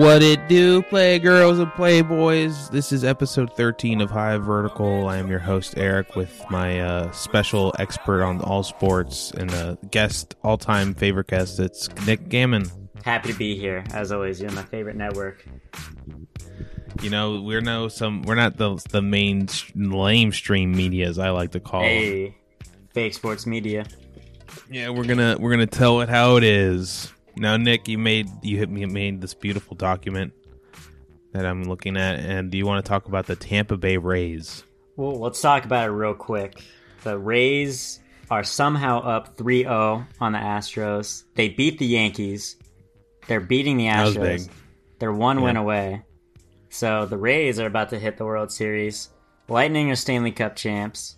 What it do, play girls and playboys? This is episode 13 of High Vertical. I am your host, Eric, with my uh, special expert on all sports and a guest, all time favorite guest. It's Nick Gammon. Happy to be here, as always. You're my favorite network. You know, we're no some we're not the the main lamestream media as I like to call. Hey, fake sports media. Yeah, we're gonna we're gonna tell it how it is. Now, Nick, you made you hit me made this beautiful document that I'm looking at, and do you want to talk about the Tampa Bay Rays? Well, let's talk about it real quick. The Rays are somehow up 3-0 on the Astros. They beat the Yankees. They're beating the Astros. They're one win away. So the Rays are about to hit the World Series. Lightning are Stanley Cup champs.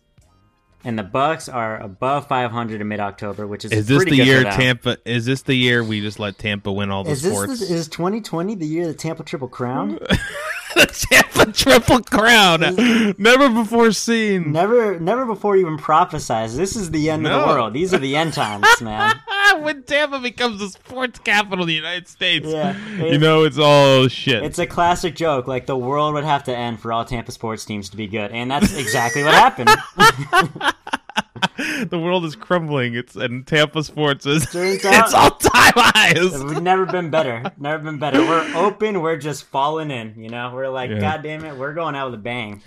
And the Bucs are above 500 in mid-October, which is Is this pretty the good year. Tampa? Is this the year we just let Tampa win all the Is sports? the, is 2020 the year the Tampa Triple Crown? the Tampa Triple Crown, never before seen. never, never before even prophesized. This is the end of the world. These are the end times, man. when Tampa becomes the sports capital of the United States, Yeah, you know it's all shit. It's a classic joke. Like the world would have to end for all Tampa sports teams to be good, and that's exactly what happened. the world is crumbling. It's and Tampa sports is out- it's all time highs. We've never been better. Never been better. We're open. We're just falling in. You know, we're like, Yeah. God damn it, we're going out with a bang.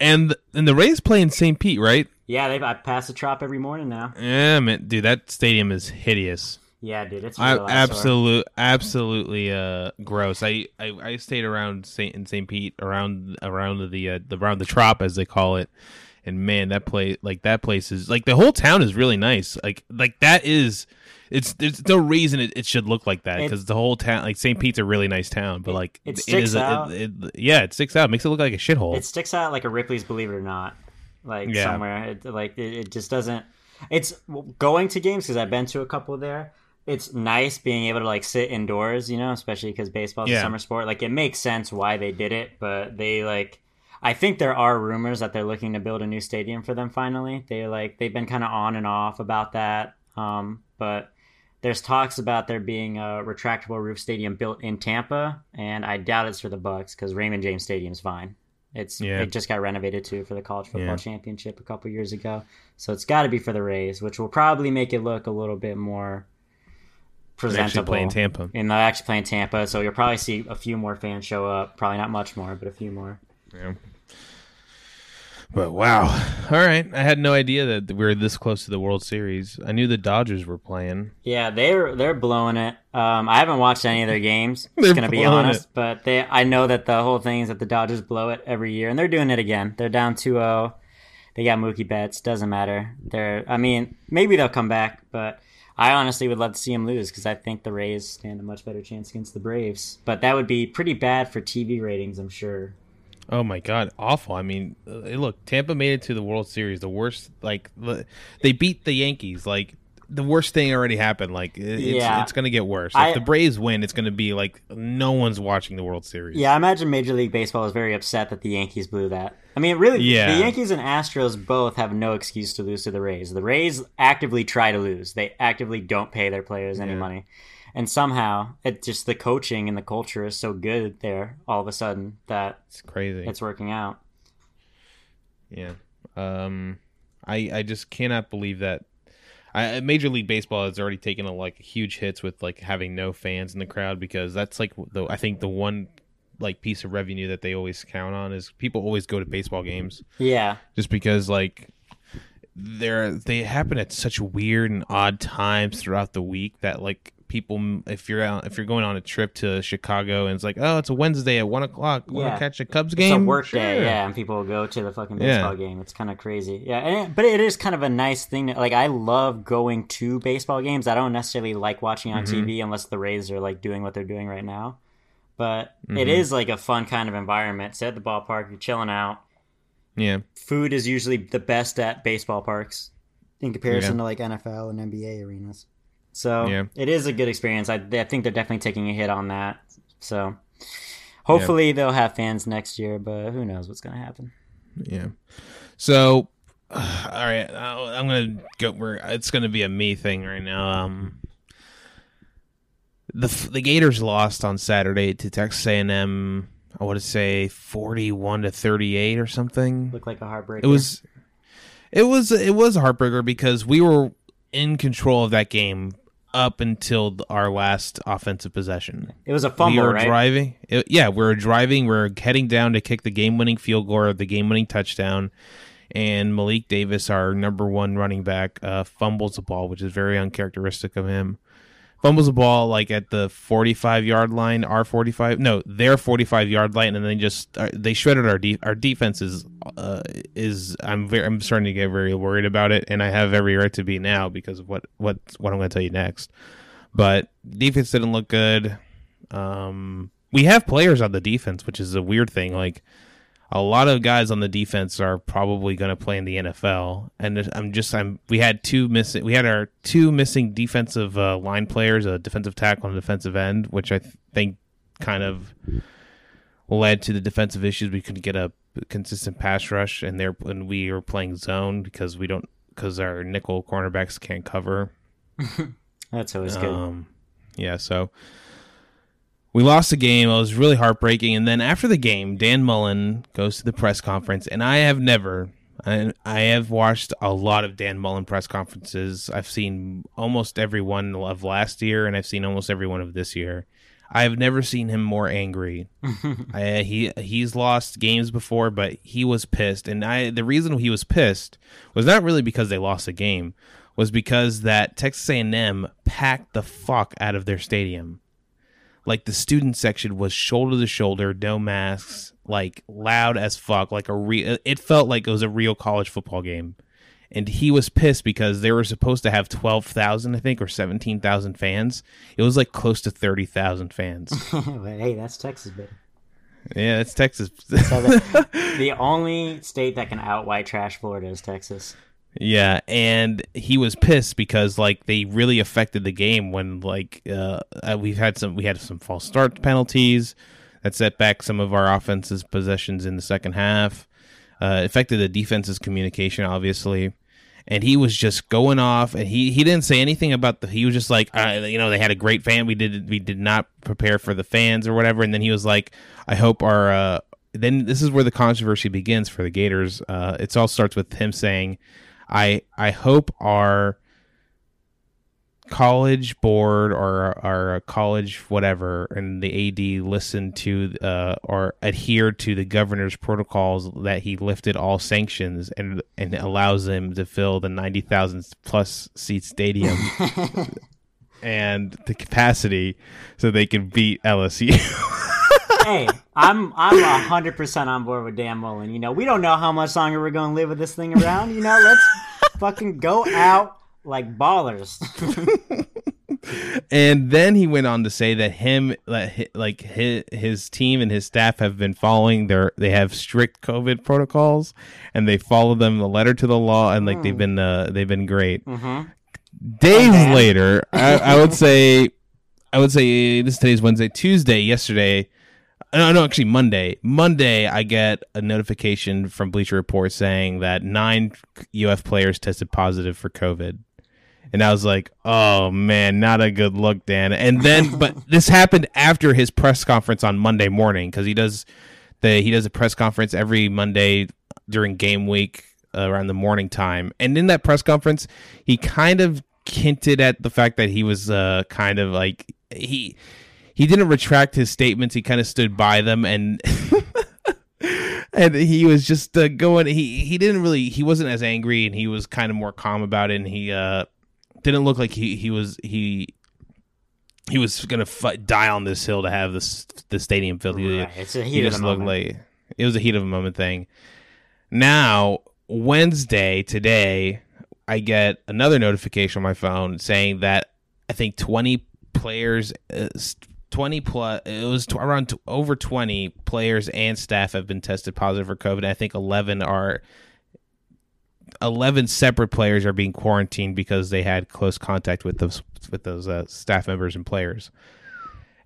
And and the Rays play in St. Pete, right? Yeah, they I pass the trop every morning now. Yeah, man, dude, that stadium is hideous. Yeah, dude, it's I, absolute, absolutely uh, gross. I, I, I stayed around Saint in St. Pete, around around the uh, the around the trop as they call it, and man, that place like that place is like the whole town is really nice. Like like that is. It's there's no reason it, it should look like that because the whole town like St. Pete's a really nice town, but like it it sticks is a- out. it- it- yeah, it sticks out. Makes it look like a shithole. It sticks out like a Ripley's Believe It or Not, like Yeah. somewhere. It, like it, it just doesn't. It's going to games because I've been to a couple there. It's nice being able to like sit indoors, you know, especially because baseball's Yeah. a summer sport. Like it makes sense why they did it, but they like. I think there are rumors that they're looking to build a new stadium for them. Finally, they like they've been kind of on and off about that. Um, but there's talks about there being a retractable roof stadium built in Tampa, and I doubt it's for the Bucs because Raymond James Stadium's fine. It's Yeah. it just got renovated too for the college football Yeah. championship a couple years ago, so it's got to be for the Rays, which will probably make it look a little bit more They're actually presentable. playing Tampa. and they'll actually play in Tampa, so you'll probably see a few more fans show up. Probably not much more, but a few more. Yeah. But wow. All right. I had no idea that we were this close to the World Series. I knew the Dodgers were playing. Yeah, they're they're blowing it. Um, I haven't watched any of their games. They're Just gonna be blowing honest, but they I know that the whole thing is that the Dodgers blow it every year, and they're doing it again. They're down 2-0. They got Mookie Betts. Doesn't matter. They're I mean maybe they'll come back, but I honestly would love to see them lose because I think the Rays stand a much better chance against the Braves. But that would be pretty bad for TV ratings, I'm sure. Oh my god, awful. I mean, look, Tampa made it to the World Series. The worst like they beat the Yankees. Like the worst thing already happened. Like it's Yeah. it's going to get worse. I- if the Braves win, it's going to be like no one's watching the World Series. Yeah, I imagine Major League Baseball is very upset that the Yankees blew that. I mean, really, Yeah. the Yankees and Astros both have no excuse to lose to the Rays. The Rays actively try to lose. They actively don't pay their players any Yeah. money. And somehow, it just the coaching and the culture is so good there all of a sudden that It's crazy. it's working out. Yeah. Um, I I just cannot believe that. I, Major League Baseball has already taken a, like huge hits with like having no fans in the crowd because that's like the I think the one like piece of revenue that they always count on is people always go to baseball games Yeah, just because like they're they happen at such weird and odd times throughout the week that like people if you're out if you're going on a trip to Chicago and it's like oh it's a Wednesday at one o'clock want Yeah. to catch a Cubs it's game a work day, yeah, and people will go to the fucking Yeah. baseball game. It's kind of crazy, yeah. And it, but it is kind of a nice thing. To, like I love going to baseball games. I don't necessarily like watching on Mhm. TV unless the Rays are like doing what they're doing right now. But it Mhm. is like a fun kind of environment. Sit at the ballpark, you're chilling out. yeah Food is usually the best at baseball parks in comparison to like NFL and NBA arenas. So Yeah. it is a good experience. I, I think they're definitely taking a hit on that. So hopefully they'll have fans next year, but who knows what's going to happen. Yeah. So, all right, I'm gonna go. We're, it's gonna be a me thing right now. Um, the the Gators lost on Saturday to Texas A&M. I want to say forty-one to thirty-eight or something. Looked like a heartbreaker. It was, it was, it was a heartbreaker because we were in control of that game up until our last offensive possession. It was a fumble, we were right? driving. It, yeah, we were driving. We are heading down to kick the game-winning field goal or the game-winning touchdown, and Malik Davis, our number one running back, uh, fumbles the ball, which is very uncharacteristic of him. Fumbles the ball like at the 45 yard line, our 45, no, their 45 yard line, and then just uh, they shredded our de- our defense is uh, is I'm very I'm starting to get very worried about it, and I have every right to be now because of what what what I'm going to tell you next. But defense didn't look good. Um, we have players on the defense, which is a weird thing. Like a lot of guys on the defense are probably going to play in the NFL, and I'm just I'm we had two missing we had our two missing defensive uh, line players, a defensive tackle and a defensive end, which I th- think kind of led to the defensive issues. We couldn't get a consistent pass rush, and there and we were playing zone because we don't because our nickel cornerbacks can't cover. That's always good. Um, yeah, so we lost the game. It was really heartbreaking. And then after the game, Dan Mullen goes to the press conference, and I have never. I, I have watched a lot of Dan Mullen press conferences. I've seen almost every one of last year, and I've seen almost every one of this year. I have never seen him more angry. I, he he's lost games before, but he was pissed, and I the reason he was pissed was not really because they lost the game, was because that Texas A&M packed the fuck out of their stadium. Like the student section was shoulder to shoulder, no masks, like loud as fuck, like a real. It felt like it was a real college football game, and he was pissed because they were supposed to have twelve thousand, I think, or seventeen thousand fans. It was like close to thirty thousand fans. hey, that's Texas, baby. yeah, it's Texas. So the, the only state that can out white trash Florida is Texas. Yeah, and he was pissed because like they really affected the game when like uh, uh, we've had some we had some false start penalties that set back some of our offense's possessions in the second half. Uh, affected the defense's communication obviously, and he was just going off and he he didn't say anything about the he was just like uh, you know they had a great fan we did we did not prepare for the fans or whatever and then he was like I hope our uh, then this is where the controversy begins for the Gators. Uh, it all starts with him saying. I I hope our college board or our college whatever and the AD listen to uh, or adhere to the governor's protocols that he lifted all sanctions and and allows them to fill the 90,000 plus seat stadium and the capacity so they can beat LSU. hey, I'm I'm hundred percent on board with Dan Mullen. You know, we don't know how much longer we're gonna live with this thing around. You know, let's fucking go out like ballers. and then he went on to say that him like his, his team and his staff have been following their they have strict covid protocols and they follow them the letter to the law and like mm. they've been uh, they've been great mm-hmm. days okay. later I, I would say i would say this today's wednesday tuesday yesterday no, no, actually Monday. Monday, I get a notification from Bleacher Report saying that nine UF players tested positive for COVID, and I was like, "Oh man, not a good look, Dan." And then, but this happened after his press conference on Monday morning because he does the he does a press conference every Monday during game week uh, around the morning time, and in that press conference, he kind of hinted at the fact that he was uh, kind of like he he didn't retract his statements. He kind of stood by them and and he was just uh, going. He he didn't really. He wasn't as angry, and he was kind of more calm about it. And he uh, didn't look like he he was he. He was gonna fight, die on this hill to have this the stadium filled. Right. He, it's a heat he just looked like it was a heat of a moment thing. Now Wednesday today, I get another notification on my phone saying that I think twenty players, uh, 20 plus it was t- around t- over 20 players and staff have been tested positive for covid. I think 11 are 11 separate players are being quarantined because they had close contact with those with those uh, staff members and players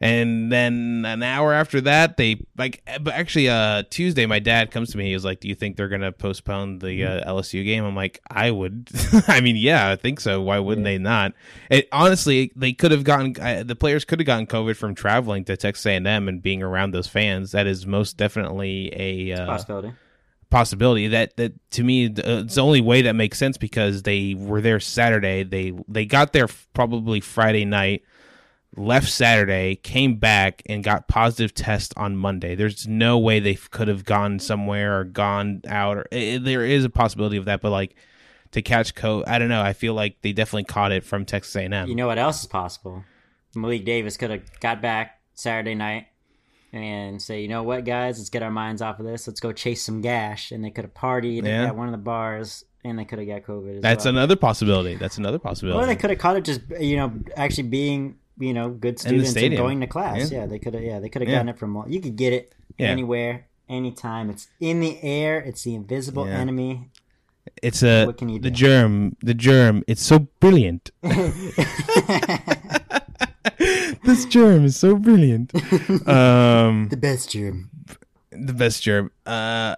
And then an hour after that, they like. But actually, uh, Tuesday, my dad comes to me. He was like, "Do you think they're gonna postpone the uh, LSU game?" I'm like, "I would. I mean, yeah, I think so. Why wouldn't they not?" It honestly, they could have gotten uh, the players could have gotten COVID from traveling to Texas A&M and being around those fans. That is most definitely a uh, Possibility. possibility that that to me uh, it's the only way that makes sense because they were there Saturday they they got there probably Friday night left Saturday came back and got positive test on Monday there's no way they could have gone somewhere or gone out or i there is a possibility of that but like to catch co I don't know I feel like they definitely caught it from Texas A&M You know what else is possible? Malik Davis could have got back Saturday night and say, you know what, guys, let's get our minds off of this. Let's go chase some gash. And they could have partied Yeah. at one of the bars and they could have got COVID. That's well. another possibility that's another possibility Or they could have caught it just, you know, actually being, you know, good students and going to class. Yeah. Yeah, they could have. Yeah, they could have Yeah. gotten it from. You could get it Yeah. anywhere, anytime. It's in the air. It's the invisible enemy. it's a What can you the do? germ the germ it's so brilliant this germ is so brilliant. Um, the best germ. the best germ. Uh,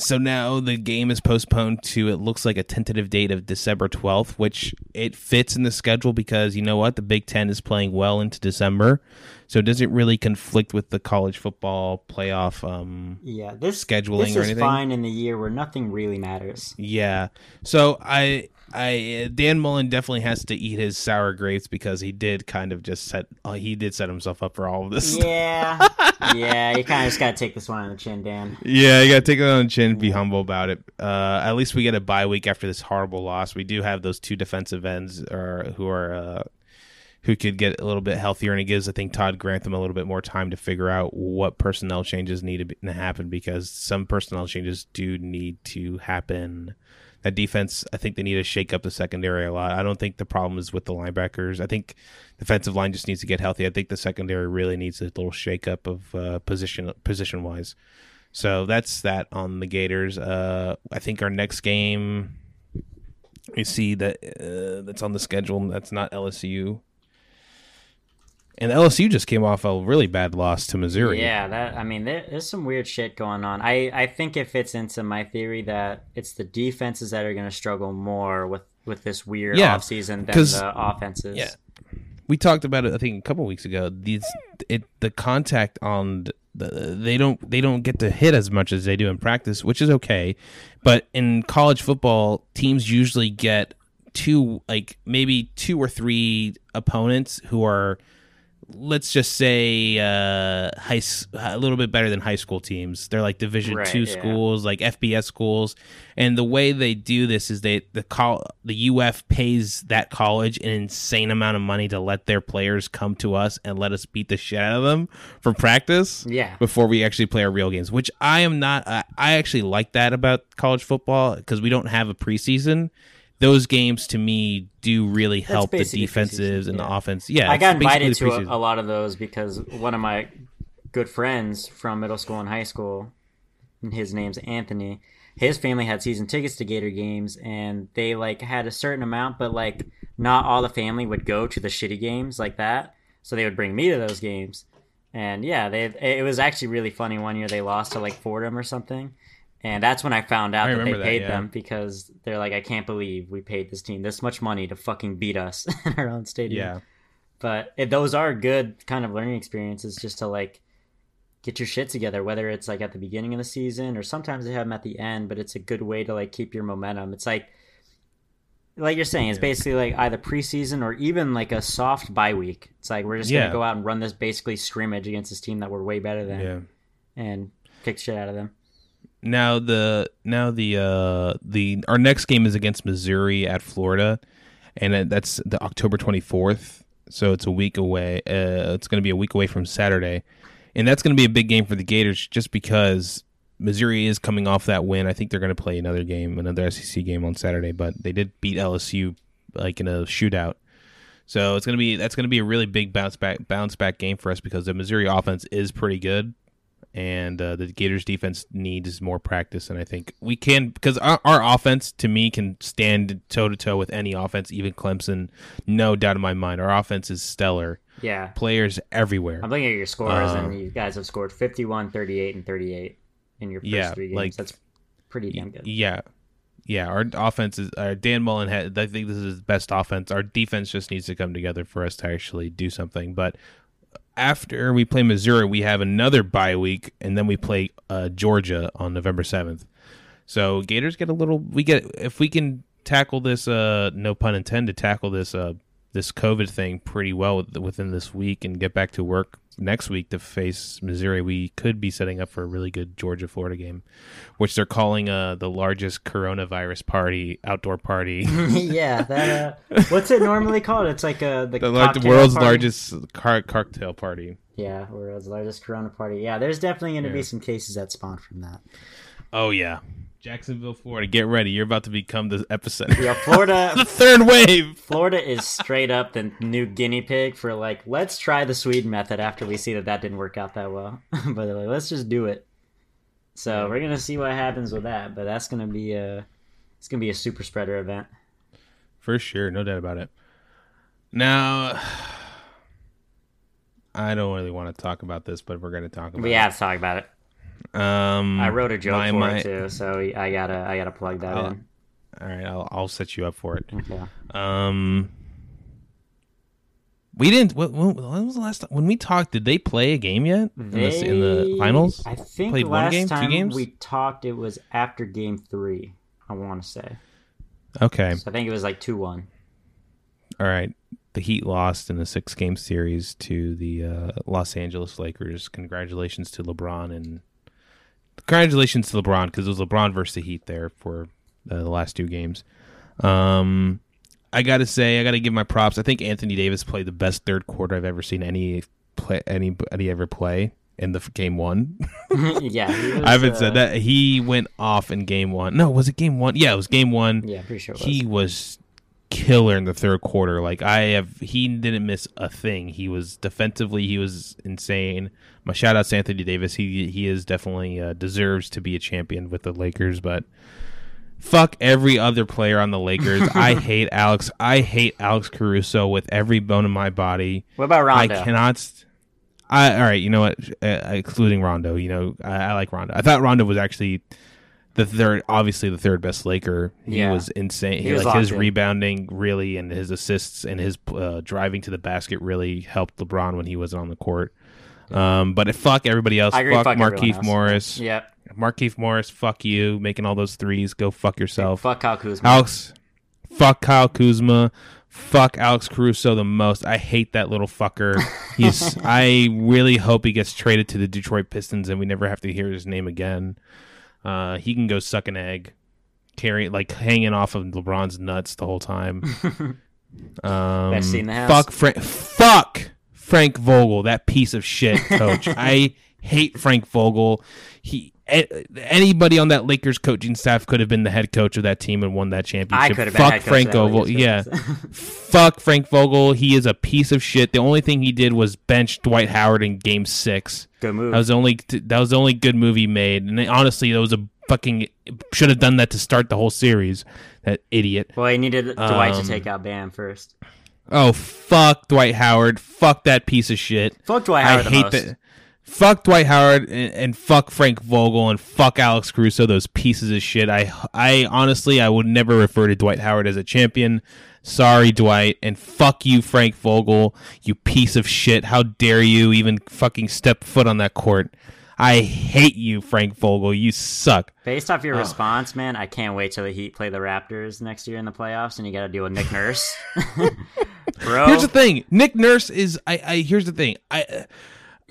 so now the game is postponed to it looks like a tentative date of December twelfth, which it fits in the schedule because you know what the Big Ten is playing well into December, so does it really conflict with the college football playoff. Um, Yeah, this Scheduling this or is anything? fine in the year where nothing really matters. Yeah. So I I Dan Mullen definitely has to eat his sour grapes because he did kind of just set uh, he did set himself up for all of this. Yeah, yeah, you kind of just gotta take this one on the chin, Dan. Yeah, you gotta take it on the chin, be humble about it. Uh, at least we get a bye week after this horrible loss. We do have those two defensive ends, or who are uh, who could get a little bit healthier, and it gives I think Todd Grantham a little bit more time to figure out what personnel changes need to, be, to happen because some personnel changes do need to happen. That defense, I think they need to shake up the secondary a lot. I don't think the problem is with the linebackers. I think defensive line just needs to get healthy. I think the secondary really needs a little shake up of uh, position position wise. So that's that on the Gators. Uh, I think our next game, you see that uh, that's on the schedule. That's not LSU, and LSU just came off a really bad loss to Missouri. Yeah, that I mean, there, there's some weird shit going on. I I think it fits into my theory that it's the defenses that are going to struggle more with with this weird Yeah, offseason than the offenses. Yeah. we talked about it. I think a couple weeks ago. These it the contact on the they don't they don't get to hit as much as they do in practice, which is okay. But in college football, teams usually get two like maybe two or three opponents who are let's just say uh high a little bit better than high school teams they're like division Right, 2 yeah. schools like fbs schools and the way they do this is they the call the uf pays that college an insane amount of money to let their players come to us and let us beat the shit out of them for practice Yeah. before we actually play our real games which i am not i, I actually like that about college football because we don't have a preseason those games to me do really help the preseason, and the yeah. offense yeah I got invited to a, a lot of those because one of my good friends from middle school and high school, and his name's Anthony. His family had season tickets to Gator games, and they like had a certain amount, but like not all the family would go to the shitty games like that. So they would bring me to those games, and yeah, they it was actually really funny. One year they lost to like Fordham or something. And that's when I found out I that they that, paid yeah. them because they're like, I can't believe we paid this team this much money to fucking beat us in our own stadium yeah but it, those are good kind of learning experiences just to like get your shit together whether it's like at the beginning of the season or sometimes they have them at the end but it's a good way to like keep your momentum it's like like you're saying it's Yeah. basically like either preseason or even like a soft bye week it's like we're just Yeah. gonna go out and run this basically scrimmage against this team that we're way better than yeah and kick shit out of them now the now the uh the our next game is against Missouri at Florida, and that's the October twenty fourth. So it's a week away. Uh, it's going to be a week away from Saturday, and that's going to be a big game for the Gators, just because Missouri is coming off that win. I think they're going to play another game, another SEC game on Saturday, but they did beat LSU like in a shootout. So it's gonna be that's gonna be a really big bounce back bounce back game for us because the Missouri offense is pretty good, and uh, the Gators defense needs more practice. And I think we can because our, our offense to me can stand toe to toe with any offense, even Clemson. No doubt in my mind, our offense is stellar. Yeah. players everywhere. I'm looking at your scores, Um, and you guys have scored 51, 38, and 38 in your first Yeah, three games. like- That's pretty damn good. Yeah. Yeah, our offense is uh, Dan Mullen had I think this is his best offense. Our defense just needs to come together for us to actually do something. But after we play Missouri, we have another bye week and then we play uh, Georgia on November 7th. So Gators get a little we get if we can tackle this uh no pun intended tackle this uh this COVID thing pretty well within this week and get back to work next week to face Missouri, we could be setting up for a really good Georgia Florida game, which they're calling uh the largest coronavirus party outdoor party. yeah, that. Uh, what's it normally called? It's like uh, the, the, lar- the world's party? largest car- cocktail party. Yeah, world's largest Corona party. Yeah, there's definitely going to Yeah. be some cases that spawn from that. Oh yeah, Jacksonville, Florida. Get ready, you're about to become the epicenter. Yeah, Florida. the third wave. Florida is straight up the new guinea pig for like, let's try the Sweden method after we see that that didn't work out that well. but like, let's just do it. So we're gonna see what happens with that. But that's gonna be a, it's gonna be a super spreader event. For sure, no doubt about it. Now, I don't really want to talk about this, but we're going to talk about it. We have to talk about it. Um, I wrote a joke my- for my- it too, so I gotta, I gotta plug that in. All right, I'll, I'll set you up for it. Okay. Um, we didn't. When, when was the last time when we talked? Did they play a game yet in, the, in the finals? I think Played one last game, two time games? we talked, it was after game three. I want to say. Okay, So I think it was like two one. all right. The Heat lost in the six game series to the uh, Los Angeles Lakers. Congratulations to LeBron and congratulations to LeBron because it was LeBron versus the Heat there for uh, the last two games. Um, I got to say, I got to give my props. I think Anthony Davis played the best third quarter I've ever seen any play anybody ever play in the game one. yeah, was, I haven't uh, said that he went off in game one. No, was it game one? Yeah, it was game one. Yeah, pretty sure it was. He was killer in the third quarter. Like I have, he didn't miss a thing. He was defensively, he was insane. My shout out to Anthony Davis. He he is definitely uh, deserves to be a champion with the Lakers, but fuck every other player on the Lakers. I hate Alex. I hate Alex Caruso with every bone in my body. what about Rondo? I cannot. St- I all right. You know what? Uh, excluding Rondo, you know I, I like Rondo. I thought Rondo was actually the third, obviously the third best Laker. He Yeah. was insane. He was like his in. rebounding really, and his assists and his uh, driving to the basket really helped LeBron when he wasn't on the court. Um, but fuck everybody else. I agree, Fuck, fuck Markieff. Morris. Yep. Markieff Morris. Fuck you, making all those threes. Go fuck yourself. Fuck Kyle Kuzma. Alex, fuck Kyle Kuzma, fuck Alex Caruso the most. I hate that little fucker. He's. I really hope he gets traded to the Detroit Pistons and we never have to hear his name again. Uh, he can go suck an egg, carry like hanging off of LeBron's nuts the whole time. Um, Best seat in the house. Fuck Frank. Fuck Frank Vogel, that piece of shit coach. I hate Frank Vogel. He a- anybody on that Lakers coaching staff could have been the head coach of that team and won that championship. I could have Fuck Frank Vogel. Yeah. Fuck Frank Vogel. He is a piece of shit. The only thing he did was bench Dwight Howard in Game Six. Good move. That was the only that was the only good move he made. And honestly, that was a fucking should have done that to start the whole series. That idiot. well, he needed Dwight to Um, take out Bam first. Oh fuck Dwight Howard. Fuck that piece of shit. Fuck Dwight I Howard the hate most. that. Fuck Dwight Howard and, and fuck Frank Vogel and fuck Alex Caruso. Those pieces of shit. I I honestly I would never refer to Dwight Howard as a champion. Sorry, Dwight, and fuck you, Frank Vogel. You piece of shit. How dare you even fucking step foot on that court? I hate you, Frank Vogel. You suck. Based off your Oh. response, man, I can't wait till the Heat play the Raptors next year in the playoffs, and you got to deal with Nick Nurse. Bro, Here's the thing. Nick Nurse is. I. I here's the thing. I.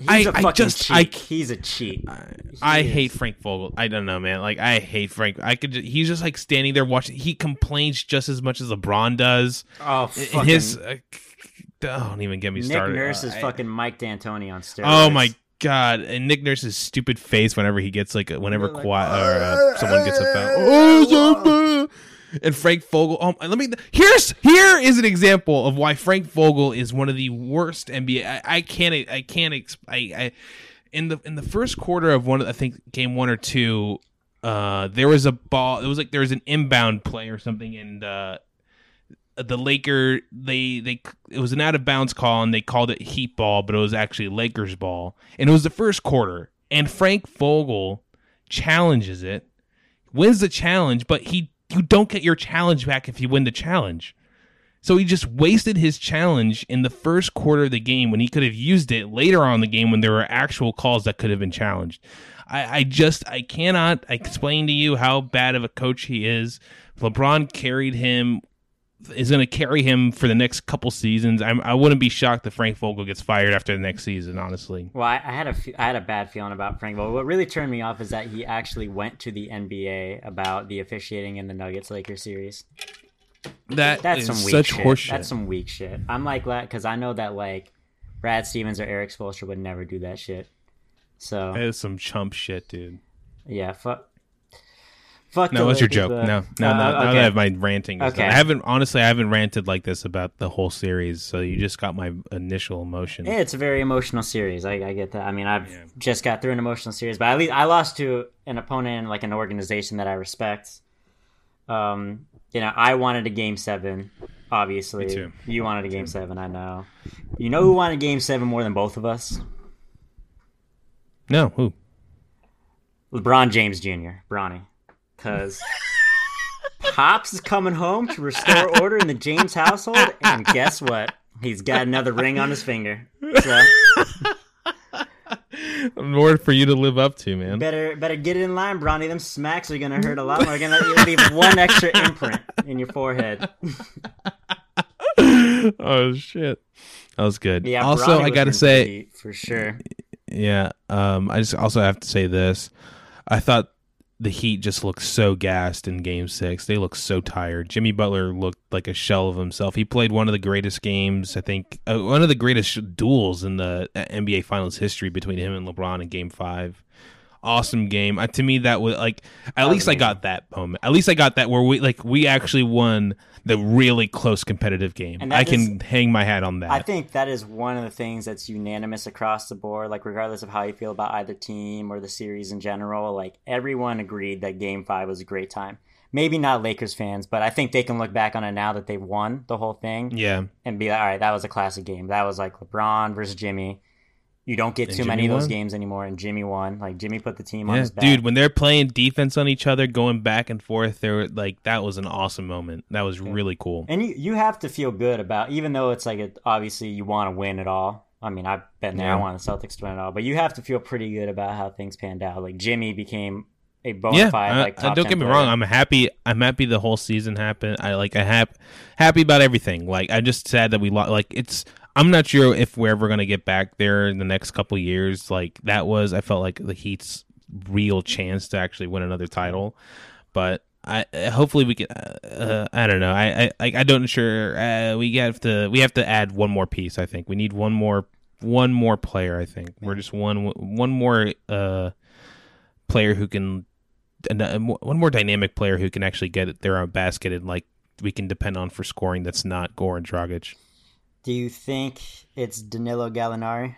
he's I- a I just- cheat. I- he's a cheat. I is. hate Frank Vogel. I don't know, man. Like I hate Frank. I could. Just, he's just like standing there watching. He complains just as much as LeBron does. Oh, fucking His. Uh, don't even get me Nick started. Nick Nurse Uh, is I- fucking Mike D'Antoni on steroids. Oh my god! And Nick Nurse's stupid face whenever he gets like whenever Kawhi or uh, someone gets a foul. Oh, and Frank Vogel. Oh, let me. Here's here is an example of why Frank Vogel is one of the worst NBA. I, I can't. I can't. I, I in the in the first quarter of one. I think game one or two. Uh, there was a ball. It was like there was an inbound play or something, and uh, the Laker they they it was an out of bounds call and they called it Heat ball, but it was actually Lakers ball, and it was the first quarter, and Frank Vogel challenges it, wins the challenge, but he you don't get your challenge back if you win the challenge. So he just wasted his challenge in the first quarter of the game when he could have used it later on the game when there were actual calls that could have been challenged. I, I just I cannot explain to you how bad of a coach he is. LeBron carried him is going to carry him for the next couple seasons. I'm, I wouldn't be shocked if Frank Vogel gets fired after the next season. Honestly, well, I, I had a I had a bad feeling about Frank Vogel. What really turned me off is that he actually went to the NBA about the officiating in the Nuggets Lakers series. That That's is some weak such shit. horseshit. That's some weak shit. I'm like that because I know that like Brad Stevens or Erik Spoelstra would never do that shit. So That is some chump shit, dude. yeah, fuck. Fuck. No, the what's your joke? but- No, no, Uh, no. Now that I have my ranting, Okay. done. I haven't honestly. I haven't ranted like this about the whole series. So you just got my initial emotion. Yeah, it's a very emotional series. I, I get that. I mean, I've Yeah. just got through an emotional series, but at least I lost to an opponent in like an organization that I respect. Um, you know, I wanted a game seven. Obviously, you wanted a game seven. I know. You know who wanted game seven more than both of us? No, who? LeBron James Jr. Bronny, because Pops is coming home to restore order in the James household, and guess what? He's got another ring on his finger. So More for you to live up to, man. better better get it in line, Bronny. Them smacks are gonna hurt a lot more. Gonna leave one extra imprint in your forehead. oh shit, that was good. Yeah. also, Bronny I gotta say, for sure. Yeah. Um, I just also have to say this. I thought the Heat just looked so gassed in game six. They looked so tired. Jimmy Butler looked like a shell of himself. He played one of the greatest games, I think, uh, one of the greatest duels in the NBA Finals history between him and LeBron in game five. Awesome game. Uh, to me, that was like, at least I got that moment. At least I got that where we, like, we actually won the really close competitive game. I can hang my hat on that. I think that is one of the things that's unanimous across the board. Like, regardless of how you feel about either team or the series in general, like everyone agreed that Game Five was a great time. Maybe not Lakers fans, but I think they can look back on it now that they've won the whole thing yeah. and be like, all right, that was a classic game. That was like LeBron versus Jimmy. You don't get And too Jimmy many of those won. games anymore, and Jimmy won. Like Jimmy put the team on his back. dude, when they're playing defense on each other, going back and forth, they were like that was an awesome moment. That was really cool. And you you have to feel good about even though it's like it, obviously you want to win it all. I mean, I've been there. I want the Celtics to win it all, but you have to feel pretty good about how things panned out. Like Jimmy became a bona Yeah, fide I- like I- top don't get me player. wrong. I'm happy. I'm happy the whole season happened. I like. I hap- happy about everything. Like I just sad that we lost. Like it's. I'm not sure if we're ever gonna get back there in the next couple years. Like that was. I felt like the Heat's real chance to actually win another title, but. I hopefully we can. Uh, uh, I don't know. I I I don't sure. Uh, we have to. We have to add one more piece. I think we need one more. One more player. I think we're just one. One more. Uh, player who can uh, one more dynamic player who can actually get their own basket and like we can depend on for scoring that's not Goran Dragic. Do you think it's Danilo Gallinari?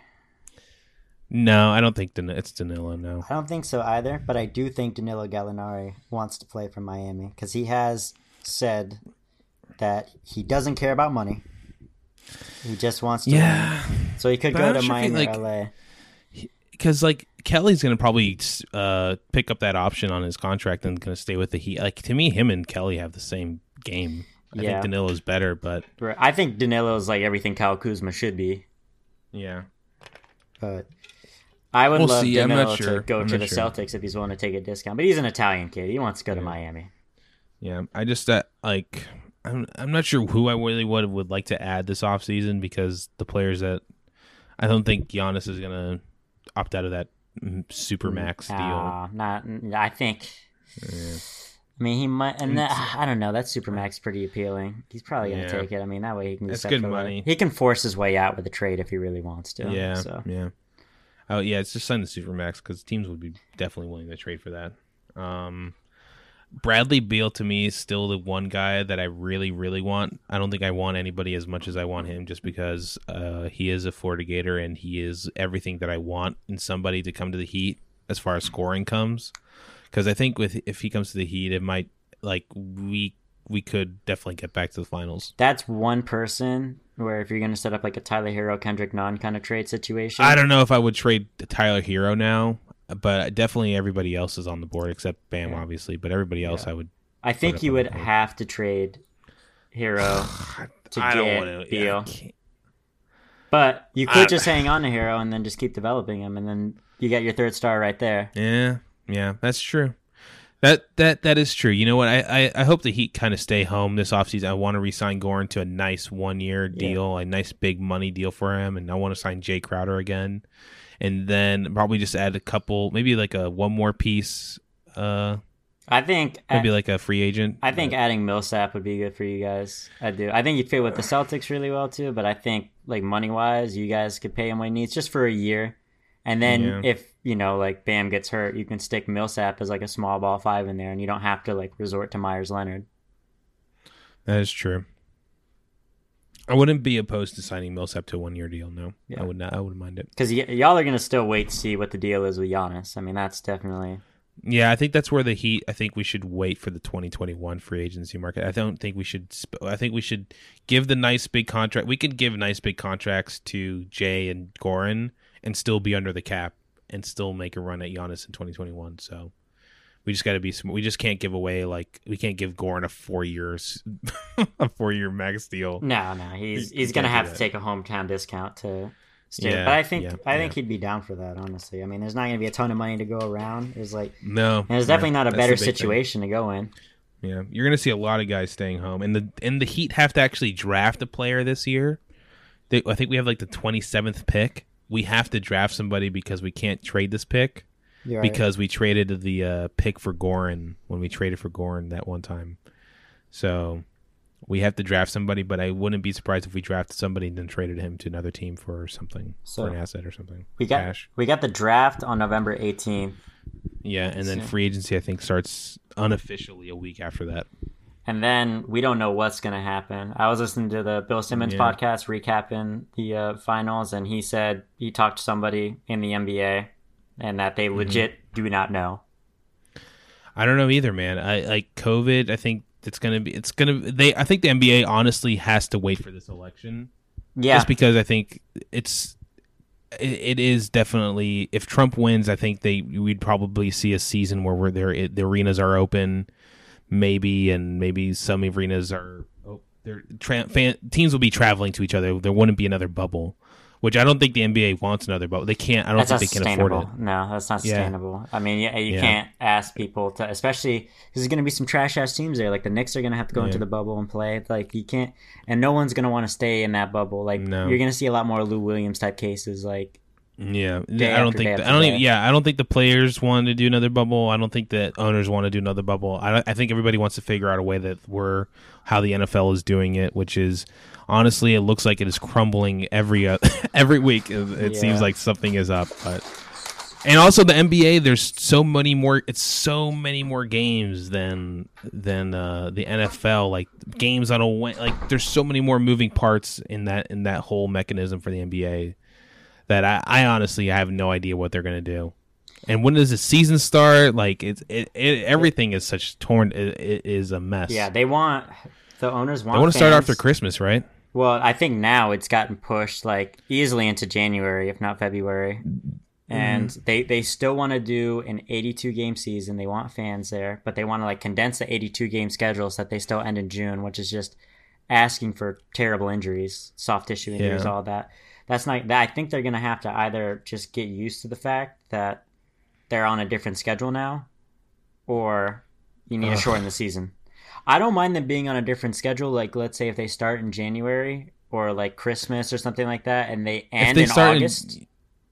No, I don't think Dan- it's Danilo. No, I don't think so either, but I do think Danilo Gallinari wants to play for Miami because he has said that he doesn't care about money. He just wants to yeah, win. So he could But go to feel Miami like- or LA. because like Kelly's gonna probably uh, pick up that option on his contract and gonna stay with the Heat. Like to me, him and Kelly have the same game. I Yeah. think Danilo's better, but I think Danilo is like everything Kyle Kuzma should be. yeah, But I would we'll love see. Danilo sure. to go I'm to the sure. Celtics if he's willing to take a discount. But he's an Italian kid. He wants to go to Miami. yeah. I just uh, like I'm I'm not sure who I really would would like to add this offseason because the players that I don't think Giannis is gonna opt out of that mm, super max deal. Uh, not. I think. I mean, he might, and that, I don't know. That supermax pretty appealing. He's probably gonna Yeah. take it. I mean, that way he can. That's good money. He can force his way out with a trade if he really wants to. Yeah, So yeah. Oh yeah, it's just sign the supermax because teams would be definitely willing to trade for that. Um, Bradley Beal to me is still the one guy that I really, really want. I don't think I want anybody as much as I want him, just because uh, he is a Fortigator and he is everything that I want in somebody to come to the Heat as far as scoring comes. Because I think with if he comes to the Heat, it might like we we could definitely get back to the finals. That's one person where if you're going to set up like a Tyler Herro Kendrick Nunn kind of trade situation. I don't know if I would trade Tyler Herro now, but definitely everybody else is on the board except Bam, Yeah. obviously. But everybody else, Yeah. I would. I think you would have to trade Herro, To I don't get want to. Beal. Yeah, but you could just hang on to Herro and then just keep developing him, and then you got your third star right there. yeah, yeah, that's true. That that that is true. You know what? I I, I hope the Heat kind of stay home this offseason. I want to re-sign Goran to a nice one-year deal, a nice big money deal for him, and I want to sign Jae Crowder again, and then probably just add a couple, maybe like a one more piece, uh, I think maybe like a free agent. I think adding Millsap would be good for you guys. I do. I think you'd fit with the Celtics really well too. But I think like money wise, you guys could pay him what he needs just for a year, and then Yeah. if you know like Bam gets hurt, you can stick Millsap as like a small ball five in there, and you don't have to like resort to Meyers Leonard. That is true. I wouldn't be opposed to signing Millsap to a one-year deal. No, Yeah. I would not. I wouldn't mind it. Because y- y'all are gonna still wait to see what the deal is with Giannis. I mean, that's definitely Yeah, I think that's where the Heat. I think we should wait for the 2021 free agency market. I don't think we should. Sp- I think we should give the nice big contract. We could give nice big contracts to Jae and Goran and still be under the cap and still make a run at Giannis in 2021. So we just got to be. We just can't give away like we can't give Goran a four years, a four year max deal. no, no. He's You- he's gonna have to take a hometown discount to. Stay. Yeah, but I think yeah, I think yeah. he'd be down for that. Honestly, I mean, there's not gonna be a ton of money to go around. There's like, No, and there's definitely not a better big thing. situation to go in. Yeah, you're gonna see a lot of guys staying home, and the and the Heat have to actually draft a player this year. They, I think we have like the 27th pick. We have to draft somebody because we can't trade this pick You're right. because we traded the uh, pick for Goran when we traded for Goran that one time. So we have to draft somebody, but I wouldn't be surprised if we drafted somebody and then traded him to another team for something, So, for an asset or something. we got cash. we got the draft on November 18th, Yeah, and then free agency I think starts unofficially a week after that. And then we don't know what's gonna happen. I was listening to the Bill Simmons Yeah. podcast recapping the uh, finals, and he said he talked to somebody in the NBA, and that Mm-hmm. they legit do not know. I don't know either, man. I like COVID. I think it's gonna be. It's gonna. They. I think the NBA honestly has to wait for this election, Yeah, just because I think it's. It, it is definitely if Trump wins, I think they we'd probably see a season where we're there. The arenas are open, maybe, and maybe some arenas are. Oh, they're tra- fan, teams will be traveling to each other. There wouldn't be another bubble, which I don't think the NBA wants another bubble. They can't. I don't that's think they can afford it. No, that's not Yeah. sustainable. I mean, yeah, you Yeah. can't ask people to, especially because there's going to be some trash ass teams there. Like the Knicks are going to have to go into the bubble and play. Like you can't, and no one's going to want to stay in that bubble. Like No. you're going to see a lot more Lou Williams type cases. Like Yeah, I don't think the- I don't even, yeah I don't think the players want to do another bubble. I don't think that owners want to do another bubble. I, I think everybody wants to figure out a way that we're how the NFL is doing it, which is honestly it looks like it is crumbling every uh, every week. It, it Yeah. seems like something is up, but and also the NBA. There's so many more. It's so many more games than than uh, the NFL. Like games on a like there's so many more moving parts in that in that whole mechanism for the NBA that I, I honestly have no idea what they're gonna do. And when does the season start? Like it's it, it everything is such torn. It, it is a mess. yeah, they want the owners want. they want to start after Christmas, right? Well, I think now it's gotten pushed like easily into January, if not February. And Mm-hmm. they, they still want to do an 82 game season. They want fans there, but they want to like condense the 82 game schedule so that they still end in June, which is just asking for terrible injuries, soft tissue injuries, Yeah. all that. That's not that. I think they're going to have to either just get used to the fact that they're on a different schedule now, or you need to shorten the season. I don't mind them being on a different schedule. Like, let's say if they start in January or like Christmas or something like that, and they end they in August. in,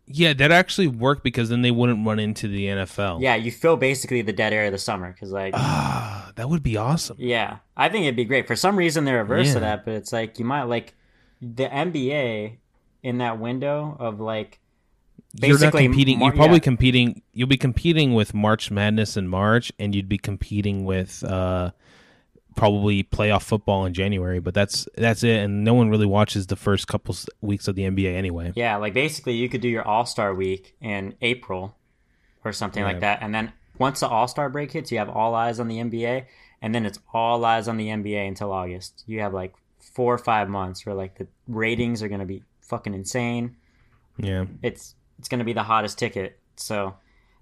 yeah, that actually work because then they wouldn't run into the NFL. yeah, you fill basically the dead air of the summer because, like, ah, that would be awesome. yeah, I think it'd be great. For some reason, they're averse Yeah. to that, but it's like you might like the NBA in that window of like You're not competing. Mar- you're probably yeah. competing. You'll be competing with March Madness in March, and you'd be competing with uh, probably playoff football in January. But that's that's it, and no one really watches the first couple weeks of the NBA anyway. Yeah, like basically you could do your All Star week in April or something like that, and then once the All Star break hits, you have all eyes on the NBA, and then it's all eyes on the NBA until August. You have like four or five months where like the ratings are gonna be fucking insane. Yeah. It's it's gonna be the hottest ticket. So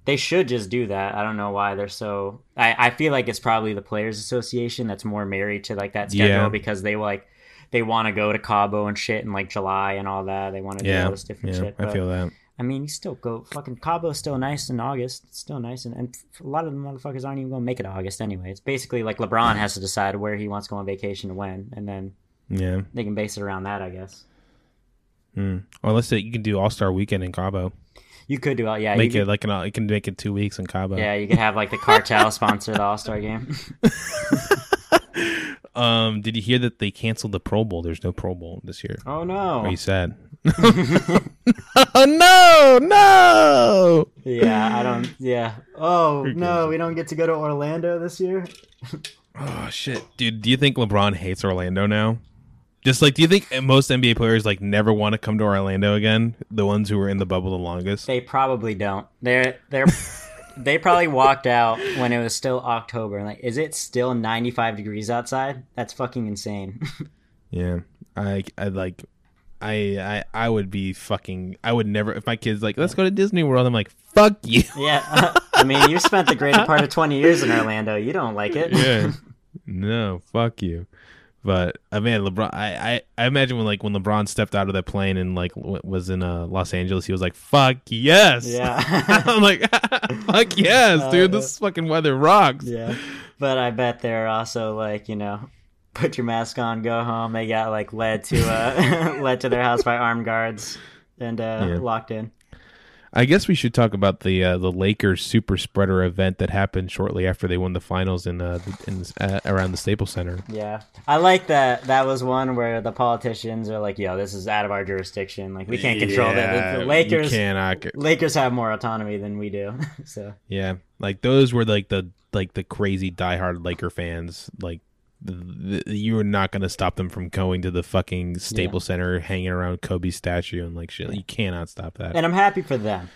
they should just do that. I don't know why they're so. I, I feel like it's probably the Players Association that's more married to like that schedule Yeah. because they like they want to go to Cabo and shit in like July and all that. They want to do all this different Yeah. shit. I feel that. I mean, you still go fucking Cabo's still nice in August. It's still nice, and, and a lot of the motherfuckers aren't even gonna make it August anyway. It's basically like LeBron has to decide where he wants to go on vacation and when, and then Yeah. they can base it around that, I guess. Mm. Or let's say you can do All Star Weekend in Cabo. You could do it, yeah. make you it could, like an. You can make it two weeks in Cabo. yeah, you could have like the cartel sponsor the All Star game. Um. Did you hear that they canceled the Pro Bowl? There's no Pro Bowl this year. Oh no! Are you sad? oh no! No! yeah, I don't. Yeah. Oh no, we don't get to go to Orlando this year. Oh shit, dude. Do you think LeBron hates Orlando now? Just like, do you think most NBA players like never want to come to Orlando again? The ones who were in the bubble the longest. They probably don't. They're they're they probably walked out when it was still October. Like, is it still ninety five degrees outside? That's fucking insane. Yeah, I I like I I I would be fucking I would never if my kids like let's go to Disney World I'm like fuck you. yeah, I mean, you spent the greater part of twenty years in Orlando. You don't like it. yeah. No, fuck you. But I mean, LeBron. I, I, I imagine when like when LeBron stepped out of that plane and like w- was in uh, Los Angeles, he was like, "Fuck yes." Yeah. I'm like, "Fuck yes, Uh, dude. This fucking weather rocks." yeah, but I bet they're also like you know. Put your mask on, go home. They got like led to uh led to their house by armed guards and uh Yeah. locked in. I guess we should talk about the uh, the Lakers super spreader event that happened shortly after they won the finals in uh in uh, around the Staples Center. Yeah, I like that. That was one where the politicians are like, "Yo, this is out of our jurisdiction. Like, we can't control that." Yeah, The, the Lakers, cannot. Lakers have more autonomy than we do. so Yeah, like those were like the like the crazy diehard Laker fans. Like the, the, you are not going to stop them from going to the fucking Staples Center, hanging around Kobe's statue and like shit. You cannot stop that. and I'm happy for them.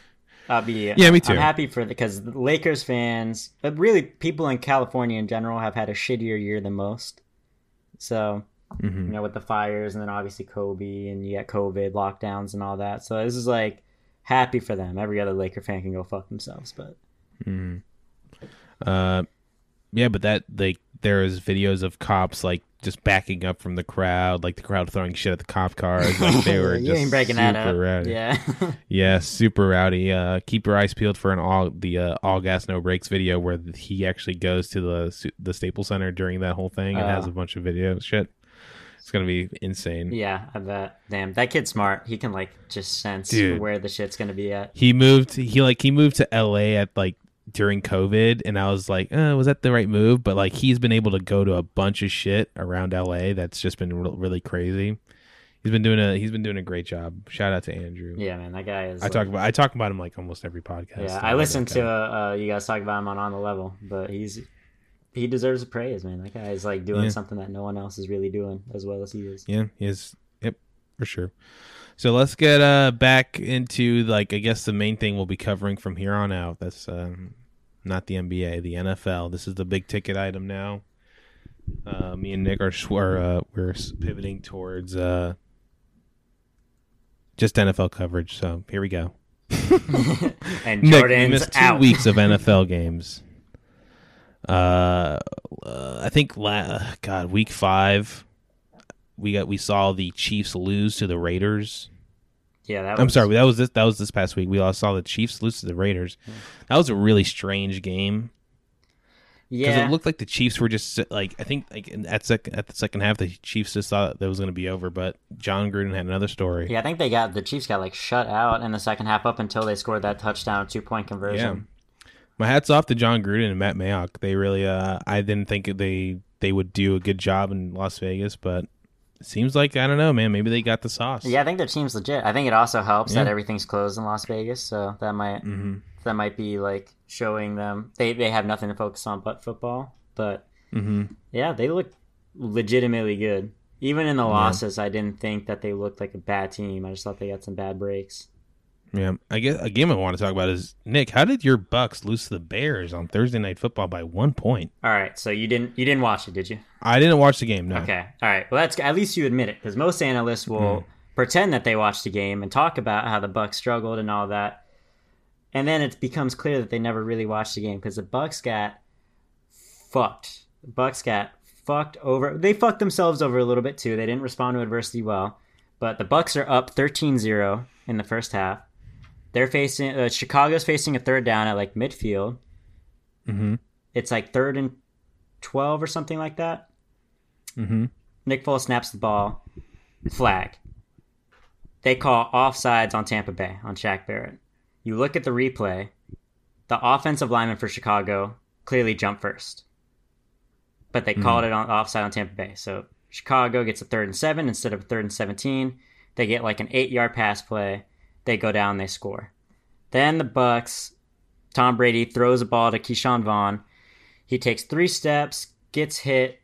I'll be Yeah, me too. I'm happy for the because Lakers fans, but really people in California in general, have had a shittier year than most. So Mhm. you know, with the fires and then obviously Kobe and you got COVID lockdowns and all that. So this is like happy for them. Every other Laker fan can go fuck themselves, but Mhm. Uh, yeah, but that like there is videos of cops like just backing up from the crowd, like the crowd throwing shit at the cop cars. Like they were just breaking super that up. rowdy. Yeah. Yeah, super rowdy. Uh, keep your eyes peeled for an all the uh, all gas no brakes video where he actually goes to the the Staples Center during that whole thing and Uh. has a bunch of video shit. It's gonna be insane. Yeah, I bet. Damn, that kid's smart. He can like just sense Dude. where the shit's gonna be at. He moved. He like he moved to L.A. at like during COVID, and I was like, uh, was that the right move? But like he's been able to go to a bunch of shit around L.A. That's just been re- really crazy. He's been doing a he's been doing a great job. Shout out to Andrew. Yeah, man, that guy is. I like- talk about I talk about him like almost every podcast. Yeah, I listened to uh, you guys talk about him on on the level, but he's he deserves the praise, man. That guy is like doing Yeah. something that no one else is really doing as well as he is. Yeah, he is. Yep, for sure. So let's get uh back into like I guess the main thing we'll be covering from here on out. That's um, not the NBA, the NFL. This is the big ticket item now. Uh, me and Nick are, uh, we're pivoting towards uh, just NFL coverage. So here we go. and Nick, Jordan's missed two out. weeks of NFL games. Uh, uh, I think la- God week five, we got we saw the Chiefs lose to the Raiders. Yeah, that was, I'm sorry, that was this that was this past week. We all saw the Chiefs lose to the Raiders. That was a really strange game Yeah, because it looked like the Chiefs were just like I think like at sec- at the second half the Chiefs just thought that was going to be over, but Jon Gruden had another story. yeah. I think they got the Chiefs got like shut out in the second half up until they scored that touchdown two point conversion. Yeah. My hats off to Jon Gruden and Matt Mayock. They really, uh, I didn't think they they would do a good job in Las Vegas, but seems like I don't know, man. Maybe they got the sauce. Yeah, I think their team's legit. I think it also helps that everything's closed in Las Vegas, so that might hmm that might be like showing them they they have nothing to focus on but football. But hmm yeah, they look legitimately good. Even in the losses, I didn't think that they looked like a bad team. I just thought they got some bad breaks. Yeah, I guess a game I want to talk about is Nick. How did your Bucs lose to the Bears on Thursday Night Football by one point? All right, so you didn't you didn't watch it, did you? I didn't watch the game. No. Okay. All right. Well, that's at least you admit it because most analysts will Hmm. pretend that they watched the game and talk about how the Bucs struggled and all that, and then it becomes clear that they never really watched the game because the Bucs got fucked. The Bucs got fucked over. They fucked themselves over a little bit too. They didn't respond to adversity well, but the Bucs are up 13-0 in the first half. They're facing uh, Chicago's facing a third down at like midfield. Mm-hmm. It's like third and twelve or something like that. Mm-hmm. Nick Foles snaps the ball, flag. They call offsides on Tampa Bay on Shaq Barrett. You look at the replay, the offensive lineman for Chicago clearly jumped first, but they called it on offside on Tampa Bay. So Chicago gets a third and seven instead of a third and seventeen. They get like an eight-yard pass play. They go down, they score. Then the Bucs, Tom Brady throws a ball to Ke'Shawn Vaughn. He takes three steps, gets hit,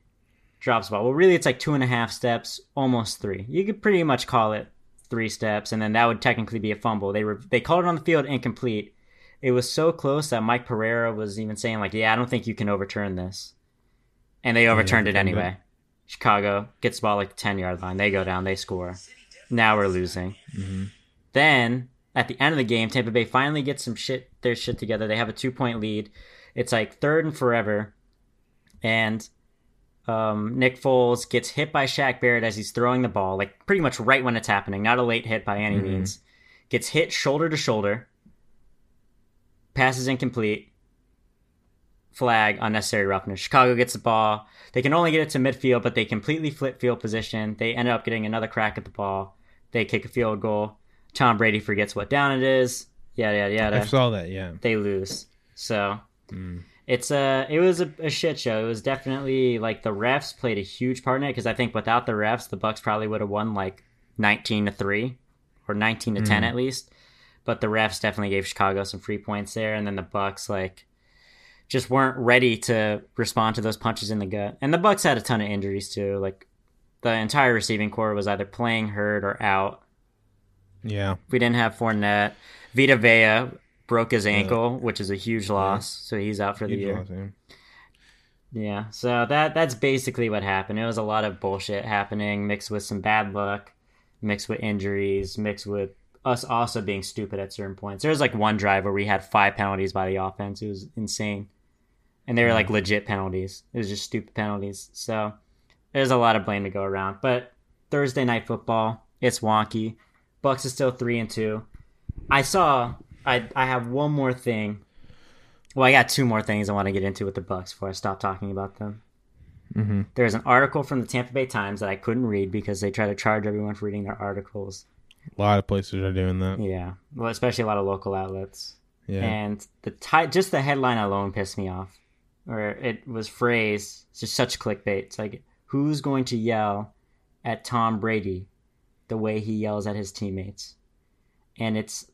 drops the ball. Well, really, it's like two and a half steps, almost three. You could pretty much call it three steps, and then that would technically be a fumble. They were they called it on the field incomplete. It was so close that Mike Pereira was even saying like, "Yeah, I don't think you can overturn this," and they overturned it it. anyway. Chicago gets the ball like ten yard line. They go down. They score. Now we're losing. Then at the end of the game, Tampa Bay finally gets some shit their shit together. They have a two point lead. It's like third and forever, and um, Nick Foles gets hit by Shaq Barrett as he's throwing the ball, like pretty much right when it's happening. Not a late hit by any means. Gets hit shoulder to shoulder. Passes incomplete. Flag, unnecessary roughness. Chicago gets the ball. They can only get it to midfield, but they completely flip field position. They end up getting another crack at the ball. They kick a field goal. Tom Brady forgets what down it is. Yada yada I saw that. Yeah. They lose. So hmm. it's a it was a, a shit show. It was definitely like the refs played a huge part in it because I think without the refs, the Bucs probably would have won like nineteen to three or nineteen to ten hmm. at least. But the refs definitely gave Chicago some free points there, and then the Bucs like just weren't ready to respond to those punches in the gut. And the Bucs had a ton of injuries too. Like the entire receiving core was either playing hurt or out. Yeah. We didn't have Fournette. Vita Vea broke his ankle, which is a huge loss, so he's out for the year. loss, yeah. Yeah, so that that's basically what happened. It was a lot of bullshit happening, mixed with some bad luck, mixed with injuries, mixed with us also being stupid at certain points. There was like one drive where we had five penalties by the offense. It was insane, and they were like legit penalties. It was just stupid penalties. So there's a lot of blame to go around. But Thursday night football, it's wonky. Bucs is still three and two. I saw. I I have one more thing. Well, I got two more things I want to get into with the Bucs before I stop talking about them. Mhm. There's an article from the Tampa Bay Times that I couldn't read because they try to charge everyone for reading their articles. A lot of places are doing that. Yeah, well, especially a lot of local outlets. Yeah. And the ti- just the headline alone pissed me off. Or it was phrased it's just such clickbait. It's like who's going to yell at Tom Brady the way he yells at his teammates? And it's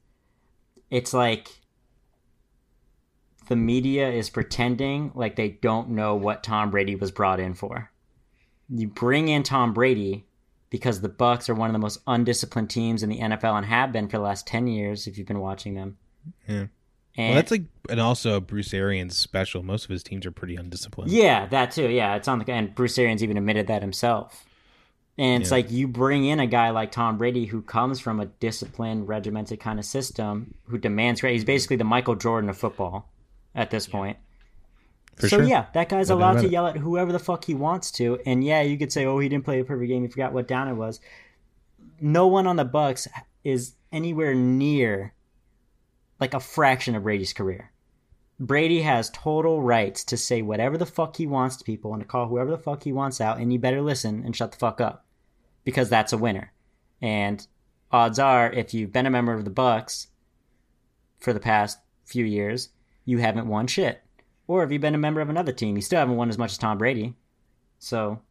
it's like the media is pretending like they don't know what Tom Brady was brought in for. You bring in Tom Brady because the Bucs are one of the most undisciplined teams in the NFL and have been for the last 10 years if you've been watching them. Yeah. And Well, that's like, and also Bruce Arians special. Most of his teams are pretty undisciplined. Yeah, that too. Yeah, it's on the and Bruce Arians even admitted that himself. And it's Yeah. like you bring in a guy like Tom Brady who comes from a disciplined, regimented kind of system, who demands great. He's basically the Michael Jordan of football at this point. For so sure. yeah, that guy's No allowed to it. yell at whoever the fuck he wants to. And yeah, you could say, "Oh, he didn't play a perfect game. He forgot what down it was." No one on the Bucs is anywhere near like a fraction of Brady's career. Brady has total rights to say whatever the fuck he wants to people and to call whoever the fuck he wants out, and you better listen and shut the fuck up because that's a winner. And odds are, if you've been a member of the Bucs for the past few years, you haven't won shit. Or if you've been a member of another team, you still haven't won as much as Tom Brady. So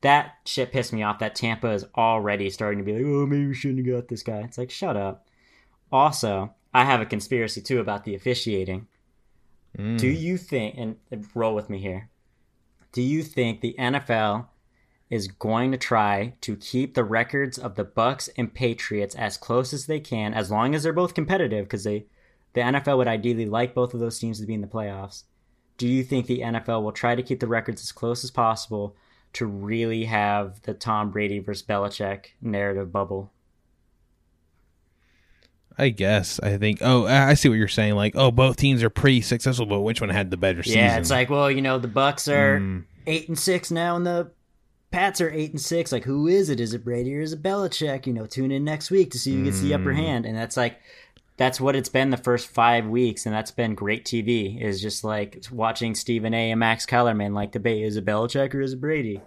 that shit pissed me off. That Tampa is already starting to be like, oh, maybe we shouldn't have got this guy. It's like, shut up. Also, I have a conspiracy too about the officiating. Do Mm. you think, and roll with me here, do you think the NFL is going to try to keep the records of the Bucs and Patriots as close as they can, as long as they're both competitive, because they, the NFL would ideally like both of those teams to be in the playoffs. Do you think the NFL will try to keep the records as close as possible to really have the Tom Brady versus Belichick narrative bubble? I guess. I think. Oh, I see what you're saying. Like, oh, both teams are pretty successful, but which one had the better season? Yeah, it's like, well, you know, the Bucs are mm. eight and six now, and the Pats are eight and six. Like, who is it? Is it Brady or is it Belichick? You know, tune in next week to see who gets mm. the upper mm. hand. And that's like, that's what it's been the first five weeks, and that's been great TV. Is just like watching Stephen A. and Max Kellerman like debate: is it Belichick or is it Brady?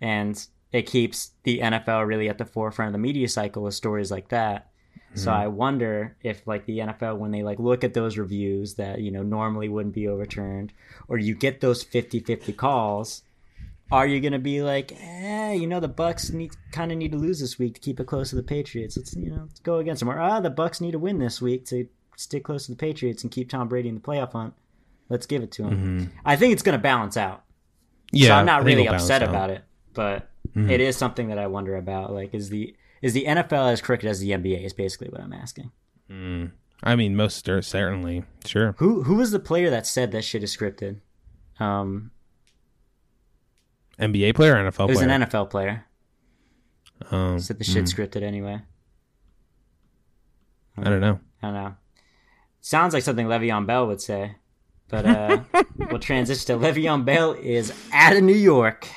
And it keeps the NFL really at the forefront of the media cycle with stories like that. So mm-hmm. I wonder if like the NFL when they like look at those reviews that you know normally wouldn't be overturned or you get those 50-50 calls are you going to be like eh you know the Bucs need kind of need to lose this week to keep it close to the Patriots let's you know let's go against them or ah the Bucs need to win this week to stick close to the Patriots and keep Tom Brady in the playoff hunt let's give it to him mm-hmm. I think it's going to balance out yeah so I'm not really upset about it but mm-hmm. it is something that I wonder about like is the is the NFL as crooked as the NBA? Is basically what I'm asking. Mm. I mean, most certainly, sure. Who who was the player that said that shit is scripted? Um, NBA player, or NFL player. It was an NFL player. Um, said the shit mm. scripted anyway. I don't know. I don't know. Sounds like something Le'Veon Bell would say. But uh, we'll transition to Le'Veon Bell is out of New York.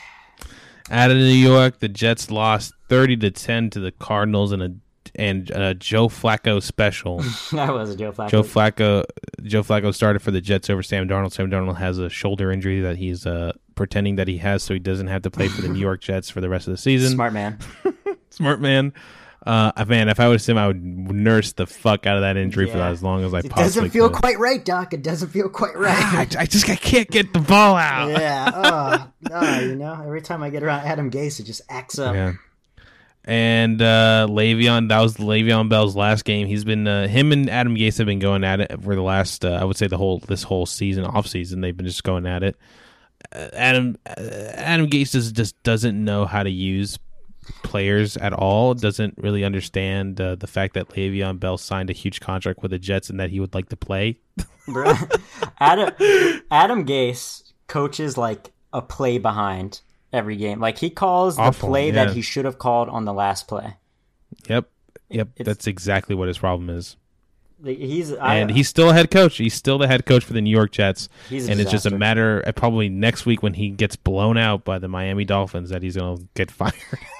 Out of New York, the Jets lost thirty to ten to the Cardinals in a and a Joe Flacco special. that was a Joe Flacco. Joe Flacco. Joe Flacco started for the Jets over Sam Darnold. Sam Darnold has a shoulder injury that he's uh, pretending that he has, so he doesn't have to play for the New York Jets for the rest of the season. Smart man. Smart man. Uh, man, if I was him, I would nurse the fuck out of that injury yeah. for as long as I it possibly. It doesn't feel could. quite right, Doc. It doesn't feel quite right. I, I, just I can't get the ball out. Yeah. Oh, no, you know, every time I get around Adam Gase, it just acts up. Yeah. And uh, Le'Veon, that was Le'Veon Bell's last game. He's been uh, him and Adam Gase have been going at it for the last, uh, I would say, the whole this whole season, off season. They've been just going at it. Uh, Adam uh, Adam Gase just, just doesn't know how to use players at all. Doesn't really understand uh, the fact that Le'Veon Bell signed a huge contract with the Jets and that he would like to play. Adam Adam Gase coaches like a play behind every game. Like he calls Awful, the play yeah. that he should have called on the last play. Yep. Yep. It's, That's exactly what his problem is. He's and I, he's still a head coach. He's still the head coach for the New York Jets. and disaster. it's just a matter of probably next week when he gets blown out by the Miami Dolphins that he's going to get fired.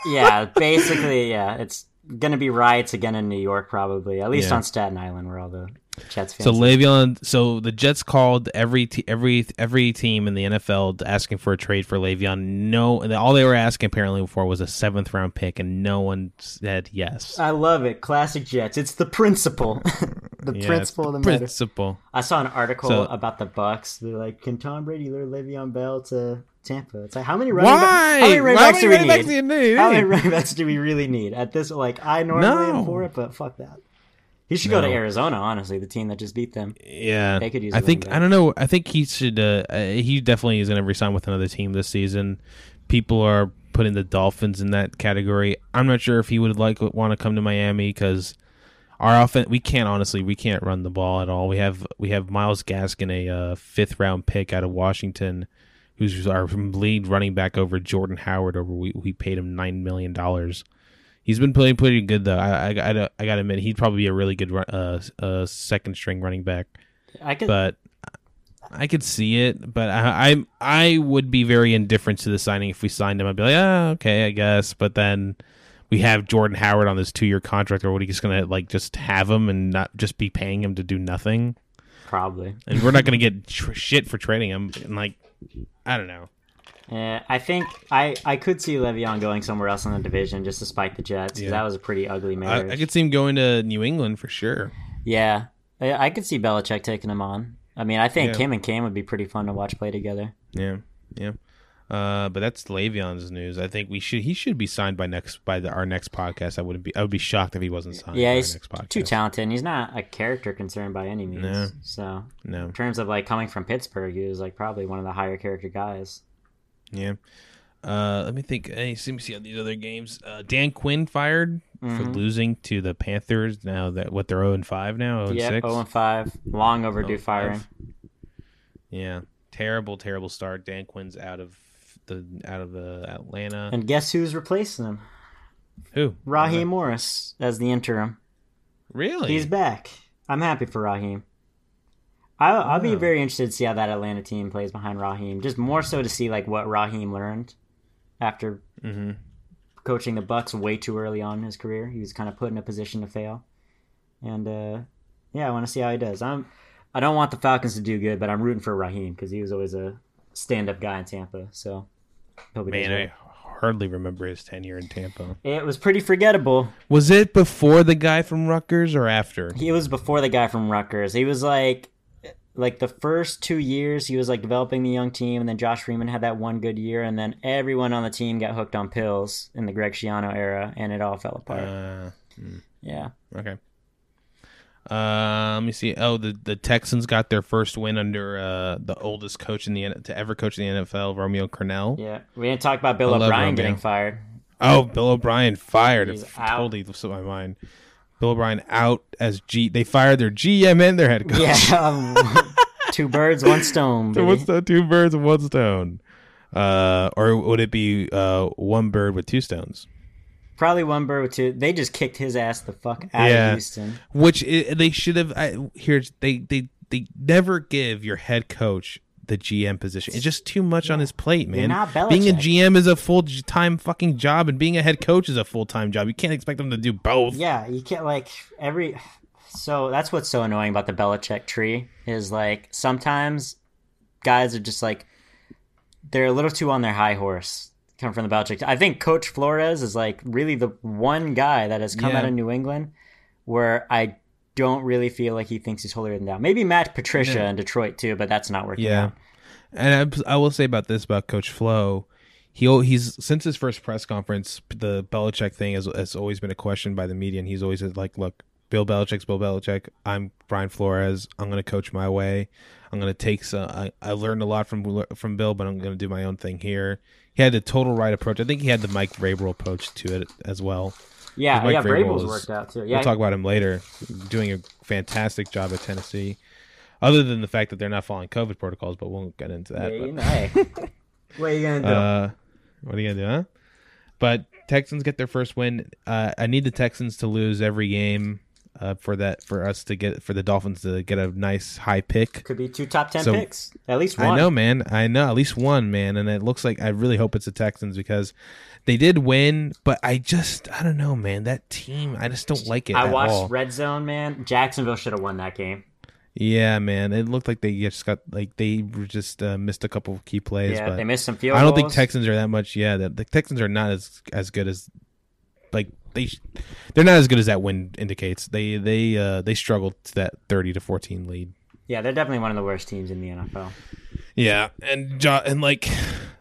yeah, basically, yeah. It's going to be riots again in New York, probably. At least yeah. on Staten Island, where all the Jets fans. So Le'Veon, so the Jets called every every every team in the NFL asking for a trade for Le'Veon. No, all they were asking apparently for was a seventh round pick, and no one said yes. I love it, classic Jets. It's the principle, the yeah, principle of the principle. Matter. I saw an article so, about the Bucs. They're like, can Tom Brady lure Le'Veon Bell to Tampa. It's like how many running, Why? how many running backs do we need? Do need? How many running backs do we really need at this? Like I normally no. am for it, but fuck that. He should no. go to Arizona. Honestly, the team that just beat them. Yeah, they could use. I think I don't know. I think he should. Uh, uh he definitely is going to resign with another team this season. People are putting the Dolphins in that category. I'm not sure if he would like want to come to Miami because our offense we can't honestly we can't run the ball at all. We have we have Myles Gaskin, a uh, fifth round pick out of Washington, who's our lead running back over Jordan Howard. Over we we paid him nine million dollars. He's been playing pretty good though. I I, I, I gotta admit he'd probably be a really good uh, uh second string running back. I could, but I could see it. But I, I I would be very indifferent to the signing if we signed him. I'd be like, ah, okay, I guess. But then we have Jordan Howard on this two year contract, or what? He's gonna like just have him and not just be paying him to do nothing. Probably. And we're not gonna get tr- shit for trading him. And like, I don't know. Yeah, I think I, I could see Le'Veon going somewhere else in the division just to spite the Jets. Yeah. That was a pretty ugly marriage. I, I, could see him going to New England for sure. Yeah, I, I could see Belichick taking him on. I mean, I think yeah. Kim and Cam would be pretty fun to watch play together. Yeah, yeah. Uh, but that's Le'Veon's news. I think we should he should be signed by next by the, our next podcast. I wouldn't be I would be shocked if he wasn't signed. Yeah, he's too talented. And he's not a character concern by any means. No. So no, in terms of like coming from Pittsburgh, he was like probably one of the higher character guys. Yeah. Uh, let me think. Hey, let me see on these other games. Uh, Dan Quinn fired for Mhm. losing to the Panthers. Now that what they're zero and five now, zero and Yep, six. 0 and 5. Long overdue 0 and firing. Yeah, terrible, terrible start. Dan Quinn's out of the out of the Atlanta. And guess who's replacing him? Who? Raheem Morris as the interim. Really? He's back. I'm happy for Raheem. I'll, I'll be very interested to see how that Atlanta team plays behind Raheem. Just more so to see like what Raheem learned after hmm coaching the Bucs way too early on in his career. He was kind of put in a position to fail, and uh, yeah, I want to see how he does. I'm I don't want the Falcons to do good, but I'm rooting for Raheem because he was always a stand-up guy in Tampa. So hope he does Man. I hardly remember his tenure in Tampa. it was pretty forgettable. Was it before the guy from Rutgers or after? He was before the guy from Rutgers. He was like like the first two years he was like developing the young team and then Josh Freeman had that one good year and then everyone on the team got hooked on pills in the Greg Schiano era and it all fell apart. Uh, yeah. okay. Uh, let me see. Oh, the, the Texans got their first win under uh, the oldest coach in the to ever coach in the NFL, Romeo Crennel. Yeah. We didn't talk about Bill I O'Brien getting fired. Oh, Bill O'Brien fired. He's It out. totally slipped my mind. Bill O'Brien out as G. They fired their GM and their head coach. Yeah. um, two birds, one stone. So what's the two birds one stone? Uh, or would it be uh, one bird with two stones? Probably one bird with two. They just kicked his ass the fuck out Yeah. of Houston. Which they should have. I, here's they they they never give your head coach the GM position. It's just too much on his plate, man. being a GM is a full time fucking job, and being a head coach is a full time job. You can't expect them to do both. Yeah, you can't like every. So that's what's so annoying about the Belichick tree is like sometimes guys are just like they're a little too on their high horse. Come from the Belichick. I think Coach Flores is like really the one guy that has come Yeah. out of New England where I don't really feel like he thinks he's holier than thou. Maybe Matt Patricia Yeah. in Detroit too, but that's not working Yeah. out. And I, I will say about this about Coach Flo, he he's since his first press conference, the Belichick thing has, has always been a question by the media, and he's always like, look, Bill Belichick's Bill Belichick. I'm Brian Flores. I'm going to coach my way. I'm going to take some. I, I learned a lot from from Bill, but I'm going to do my own thing here. He had the total right approach. I think he had the Mike Vrabel approach to it as well. Yeah, Mike yeah, Vrabel Vrabel's worked out too. Yeah, We'll talk about him later. Doing a fantastic job at Tennessee. Other than the fact that they're not following COVID protocols, but we won't get into that. yeah, but- you know, hey. what are you gonna do? Uh, what are you gonna do, huh? But Texans get their first win. Uh, I need the Texans to lose every game uh, for that for us to get for the Dolphins to get a nice high pick. Could be two top ten so- picks, at least one. I know, man. I know at least one, man, and it looks like I really hope it's the Texans because they did win. But I just I don't know, man. That team, I just don't like it. I at watched all. Red Zone, man. Jacksonville should have won that game. Yeah, man. It looked like they just got like they just uh, missed a couple of key plays. yeah, but they missed some field I don't think. Texans are that much. Yeah, the, the Texans are not as as good as like they they're not as good as that win indicates. They they uh they struggled to that thirty to fourteen lead. Yeah, they're definitely one of the worst teams in the NFL. Yeah, and jo- and like,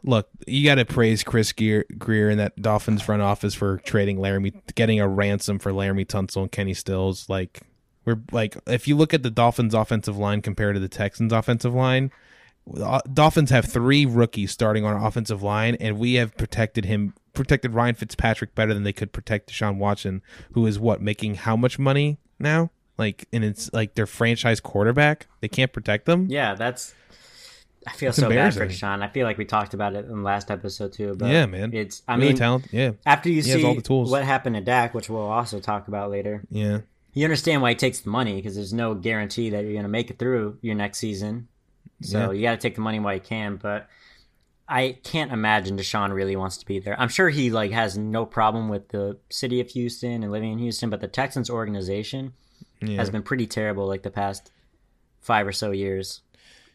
look, you got to praise Chris Grier, Grier and that Dolphins front office for trading Laremy, getting a ransom for Laremy Tunsil and Kenny Stills. Like, we're like, if you look at the Dolphins' offensive line compared to the Texans' offensive line, Dolphins have three rookies starting on our offensive line, and we have protected him, protected Ryan Fitzpatrick better than they could protect Deshaun Watson, who is what making how much money now? Like, and it's like their franchise quarterback. They can't protect them. Yeah, that's. I feel so bad for. Deshaun. I feel like we talked about it in the last episode too. But Yeah, man. It's. I really mean, talented. Yeah, after you He see all the tools. what happened to Dak, which we'll also talk about later, yeah. you understand why he takes the money because there's no guarantee that you're going to make it through your next season. So Yeah. you got to take the money while you can. But I can't imagine Deshaun really wants to be there. I'm sure he like has no problem with the city of Houston and living in Houston, but the Texans organization Yeah. has been pretty terrible like the past five or so years.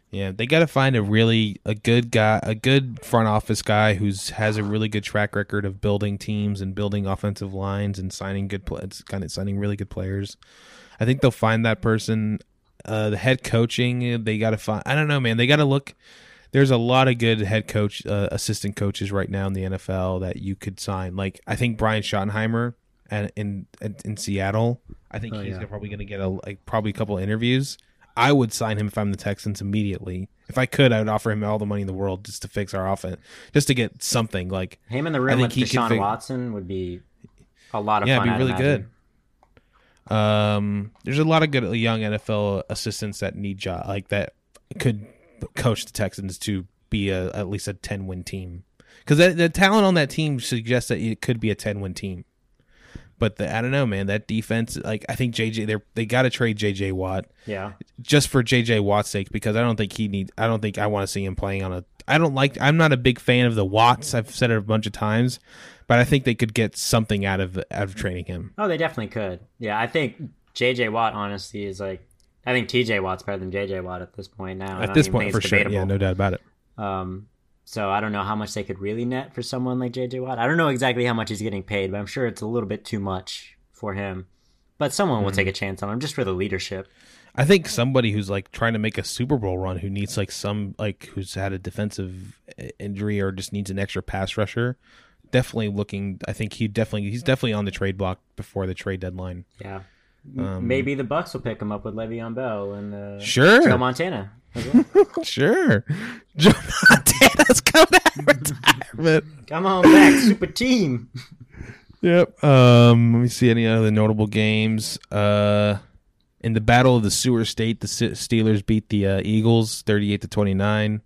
Yeah, they got to find a really a good guy, a good front office guy who's has a really good track record of building teams and building offensive lines and signing good players, kind of signing really good players. I think they'll find that person. Uh, the head coaching, they got to find. I don't know, man. They got to look. There's a lot of good head coach, uh, assistant coaches right now in the NFL that you could sign. Like I think Brian Schottenheimer and in in, in Seattle. I think Oh, he's yeah. probably going to get a like probably a couple interviews. I would sign him if I'm the Texans immediately. If I could, I would offer him all the money in the world just to fix our offense, just to get something. Like Him in the I room think with he Deshaun fig- Watson would be a lot of yeah, fun. it'd be really good. Um, there's a lot of good young NFL assistants that need job like that could coach the Texans to be a at least a ten win team because the talent on that team suggests that it could be a ten win team. But the, I don't know, man. That defense, like I think JJ, they they got to trade JJ Watt Yeah. just for JJ Watt's sake because I don't think he needs. I don't think I want to see him playing on a. I don't like. I'm not a big fan of the Watts. I've said it a bunch of times, but I think they could get something out of out of training him. Oh, they definitely could. Yeah, I think J.J. Watt honestly is like. I think T.J. Watt's better than J.J. Watt at this point now. At this point, for it's sure. Yeah, no doubt about it. Um, so I don't know how much they could really net for someone like J.J. Watt. I don't know exactly how much he's getting paid, but I'm sure it's a little bit too much for him. But someone will Mm-hmm. take a chance on him just for the leadership. I think somebody who's like trying to make a Super Bowl run, who needs like some like who's had a defensive injury or just needs an extra pass rusher, definitely looking. I think he definitely he's definitely on the trade block before the trade deadline. Yeah. M Maybe the Bucs will pick him up with Le'Veon Bell and uh, Um, Sure. Joe Montana. well. Sure, Joe Montana's coming out of retirement. Come on back, super team. Yep. Um, let me see any other notable games. Uh, in the Battle of the Sewer State, the Steelers beat the uh, Eagles thirty-eight to twenty-nine.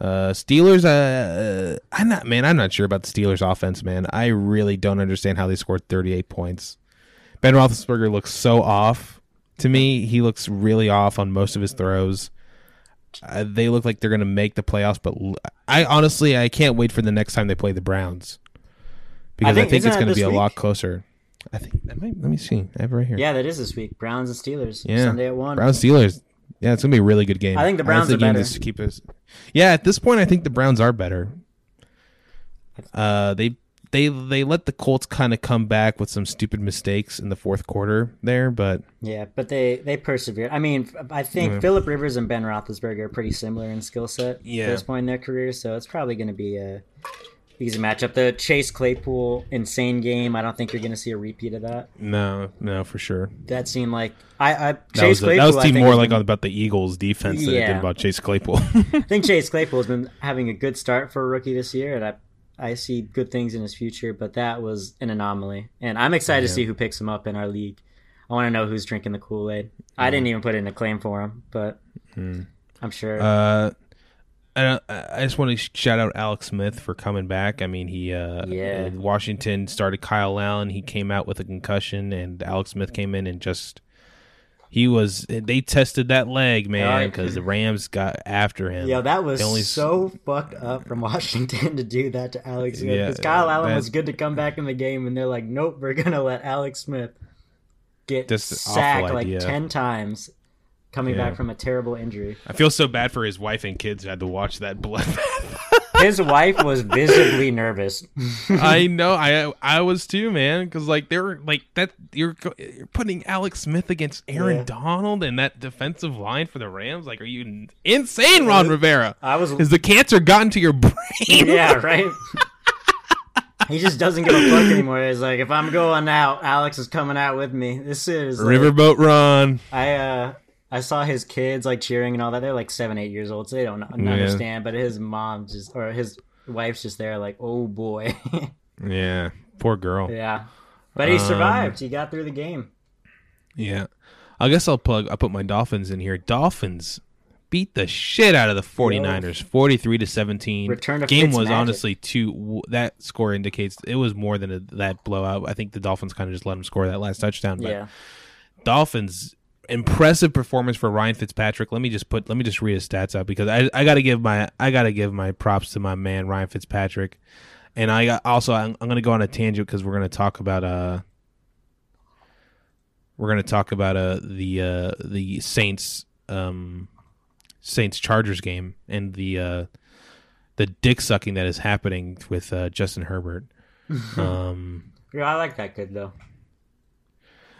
Uh, Steelers. Uh, I'm not man. I'm not sure about the Steelers' offense, man. I really don't understand how they scored thirty-eight points. Ben Roethlisberger looks so off to me. He looks really off on most of his throws. Uh, they look like they're going to make the playoffs, but l- I honestly I can't wait for the next time they play the Browns because I think- think, it's going to be a lot closer. I think that might, let me see. I have it right here. Yeah, that is this week. Browns and Steelers. Yeah. Sunday at 1. Browns Steelers. Yeah, it's gonna be a really good game. I think the Browns are better. to keep us. Yeah, at this point, I think the Browns are better. Uh, they they they let the Colts kind of come back with some stupid mistakes in the fourth quarter there, but Yeah, but they they persevered. I mean, I think Yeah. Philip Rivers and Ben Roethlisberger are pretty similar in skill set Yeah. at this point in their careers, so it's probably going to be a easy matchup. The Chase Claypool insane game. I don't think you're going to see a repeat of that. no, no, for sure. That seemed like I, I That Chase was, Claypool. that was team more like been- about the Eagles defense than it did about Chase Claypool. I think Chase Claypool has been having a good start for a rookie this year, and I I see good things in his future. But that was an anomaly, and I'm excited to Yeah. see who picks him up in our league. I want to know who's drinking the Kool Aid. I didn't even put in a claim for him, but I'm sure. uh, I, I just want to shout out Alex Smith for coming back. I mean, he uh, Yeah. Washington started Kyle Allen. He came out with a concussion, and Alex Smith came in and just he was. They tested that leg, man, because the Rams got after him. Yeah, that was only- so fucked up from Washington to do that to Alex Smith. Yeah, Because Kyle Allen was good to come back in the game, and they're like, nope, we're gonna let Alex Smith get sacked like idea. ten times, coming Yeah. back from a terrible injury. I feel so bad for his wife and kids who had to watch that bloodbath. His wife was visibly nervous. I know. I I was too, man. Because like they were like that. You're you're putting Alex Smith against Aaron Yeah. Donald and that defensive line for the Rams. Like, are you insane, Ron Rivera? I was, Has the cancer gotten to your brain? yeah, right. he just doesn't give a fuck anymore. He's like, if I'm going out, Alex is coming out with me. This is like- Riverboat Ron. I uh I saw his kids like cheering and all that. They're like seven, eight years old, so they don't un- understand. But his mom just or his wife's just there, like, oh boy, Yeah, poor girl. yeah. But he Um, survived. He got through the game. Yeah. I guess I'll plug. I put my Dolphins in here. Dolphins beat the shit out of the 49ers, 43 to 17. Return Game was Fitzmagic. honestly too. w- That score indicates it was more than a, that blowout. I think the Dolphins kind of just let them score that last touchdown. But Yeah, Dolphins impressive performance for Ryan Fitzpatrick. Let me just put let me just read his stats out because I I got to give my I got to give my props to my man Ryan Fitzpatrick. And I also I'm, I'm going to go on a tangent because we're going to talk about uh we're going to talk about uh the uh the Saints um Saints Chargers game and the uh the dick sucking that is happening with uh, Justin Herbert. um yeah. I like that kid though.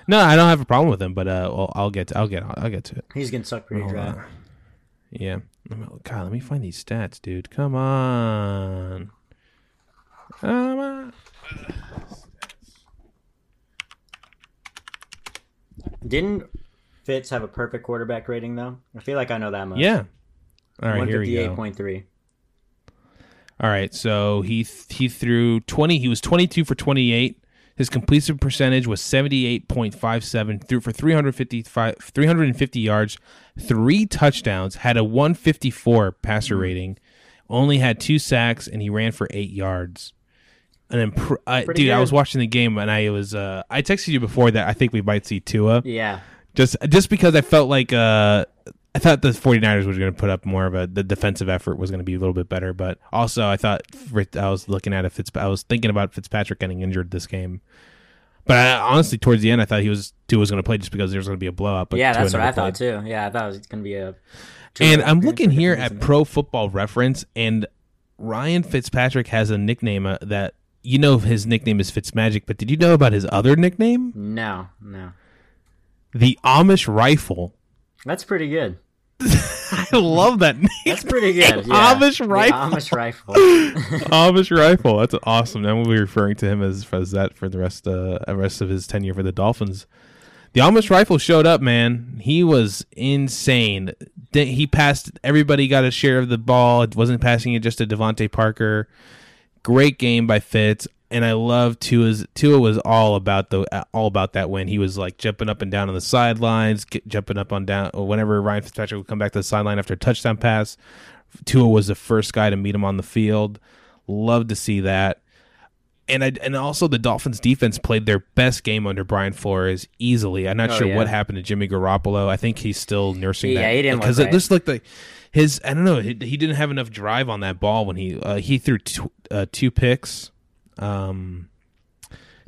No, I don't have a problem with him, but uh, well, I'll get to, I'll get I'll get to it. He's getting sucked pretty Hold dry. on. Yeah. Let me- God, let me find these stats, dude. Come on. Come on. Didn't Fitz have a perfect quarterback rating though? I feel like I know that much. Yeah. All right, here we go. 158.3. All right, so he he threw 20. He was 22 for 28. His completion percentage was 78.57. Threw for 355 350 yards, three touchdowns, had a 154 passer Mm-hmm. rating, only had two sacks, and he ran for eight yards. And uh, Pretty dude, I was watching the game and I was uh, I texted you before that I think we might see Tua Yeah. just just because I felt like uh I thought the 49ers were going to put up more of a the defensive effort was going to be a little bit better, but also I thought I was looking at it Fitz I was thinking about Fitzpatrick getting injured this game. But I, honestly, towards the end, I thought he was Tua was going to play just because there was going to be a blowout. But yeah, Tua that's what I thought too. Yeah, I thought it was going to be a. And I'm looking here at. Pro Football Reference, and Ryan Fitzpatrick has a nickname uh, that you know his nickname is Fitzmagic. But did you know about his other nickname, No, no. the Amish Rifle? That's pretty good. I love that name. That's pretty good. Yeah. Amish The Rifle. Amish rifle. Amish rifle. That's awesome. Then we'll be referring to him as, as that for the rest uh rest of his tenure for the Dolphins. The Amish rifle showed up, man. He was insane. He passed. Everybody got a share of the ball. It wasn't passing it just to DeVante Parker. Great game by Fitz, and I love Tua's. Tua was all about the all about that win. He was like jumping up and down on the sidelines, get, jumping up on down. Whenever Ryan Fitzpatrick would come back to the sideline after a touchdown pass, Tua was the first guy to meet him on the field. Love to see that. And I and also the Dolphins defense played their best game under Brian Flores easily. I'm not Oh, sure yeah. what happened to Jimmy Garoppolo. I think he's still nursing Yeah, that he didn't because it right. just looked like his. I don't know. He, he didn't have enough drive on that ball when he uh, he threw two, uh, two picks. Um,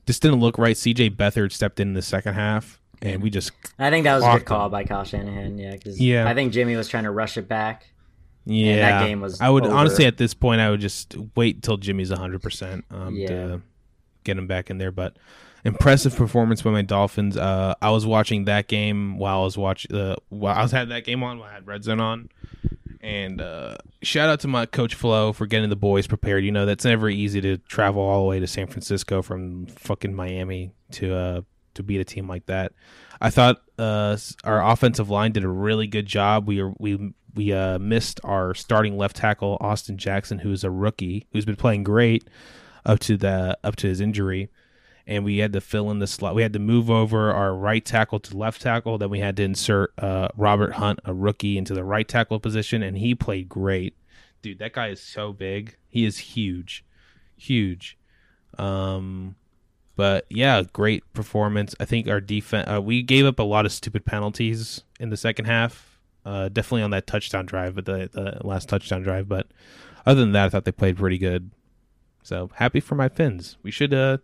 just didn't look right. C.J. Beathard stepped in, in the second half, and we just I think that was a good call him. by Kyle Shanahan. Yeah, because Yeah. I think Jimmy was trying to rush it back. Yeah, that game was I would over. honestly at this point I would just wait until Jimmy's hundred percent um, Yeah. to get him back in there. But impressive performance by my Dolphins. Uh, I was watching that game while I was watching uh, while I was had that game on. While I had Red Zone on. And uh, shout out to my coach Flo for getting the boys prepared. You know that's never easy to travel all the way to San Francisco from fucking Miami to uh, to beat a team like that. I thought uh, our offensive line did a really good job. We are, we we uh, missed our starting left tackle Austin Jackson, who's a rookie who's been playing great up to the up to his injury, and we had to fill in the slot. We had to move over our right tackle to left tackle. Then we had to insert uh, Robert Hunt, a rookie, into the right tackle position, and he played great. Dude, that guy is so big. He is huge, huge. Um, but yeah, great performance. I think our defense. Uh, we gave up a lot of stupid penalties in the second half. Uh, definitely on that touchdown drive, but the, the last touchdown drive. But other than that, I thought they played pretty good. So happy for my Finns. We should. Uh,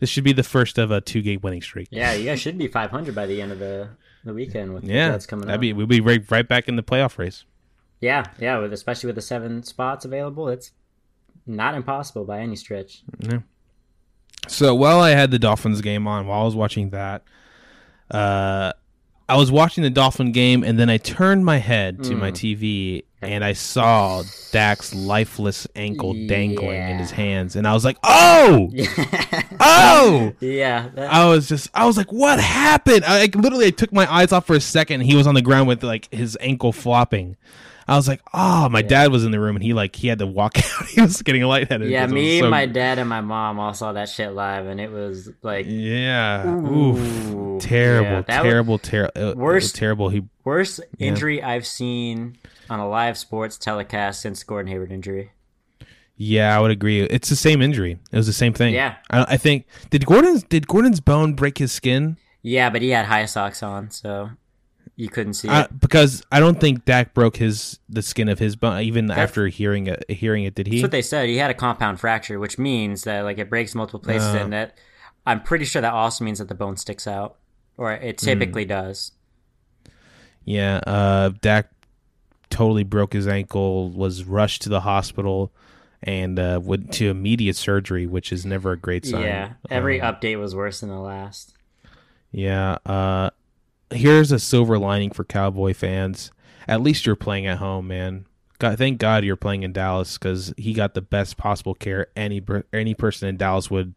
this should be the first of a two game winning streak. Yeah, you guys should be 500 by the end of the the weekend with Yeah, that's coming that'd up. be we'll be right, right back in the playoff race. Yeah, yeah, with especially with the seven spots available, it's not impossible by any stretch. Yeah. So while I had the Dolphins game on, while I was watching that, uh, I was watching the Dolphin game, and then I turned my head to my TV, and I saw Dak's lifeless ankle dangling in his hands, and I was like, "Oh, oh!" yeah, that, I was just, I was like, "What happened?" I like, literally, I took my eyes off for a second. And he was on the ground with like his ankle flopping. I was like, "Oh!" My dad was in the room, and he like he had to walk out. he was getting lightheaded. yeah. Me, so- my dad, and my mom all saw that shit live, and it was like Yeah. Ooh. Oof. Terrible, Yeah, that was- terrible, terrible. Uh, worst- terrible. He. worst injury I've seen on a live sports telecast since Gordon Hayward injury. Yeah, I would agree. It's the same injury. It was the same thing. Yeah. I, I think did Gordon's did Gordon's bone break his skin? Yeah, but he had high socks on, so you couldn't see it. because I don't think Dak broke his the skin of his bone even after hearing it. Hearing it, did he? That's what they said. He had a compound fracture, which means that like it breaks multiple places, Uh. and that I'm pretty sure that also means that the bone sticks out, or it typically Hmm. does. Yeah, uh, Dak totally broke his ankle, was rushed to the hospital, and uh, went to immediate surgery, which is never a great sign. Yeah, every Um, update was worse than the last. Yeah. Uh, here's a silver lining for Cowboy fans. At least you're playing at home, man. God, thank God you're playing in Dallas because he got the best possible care any any person in Dallas would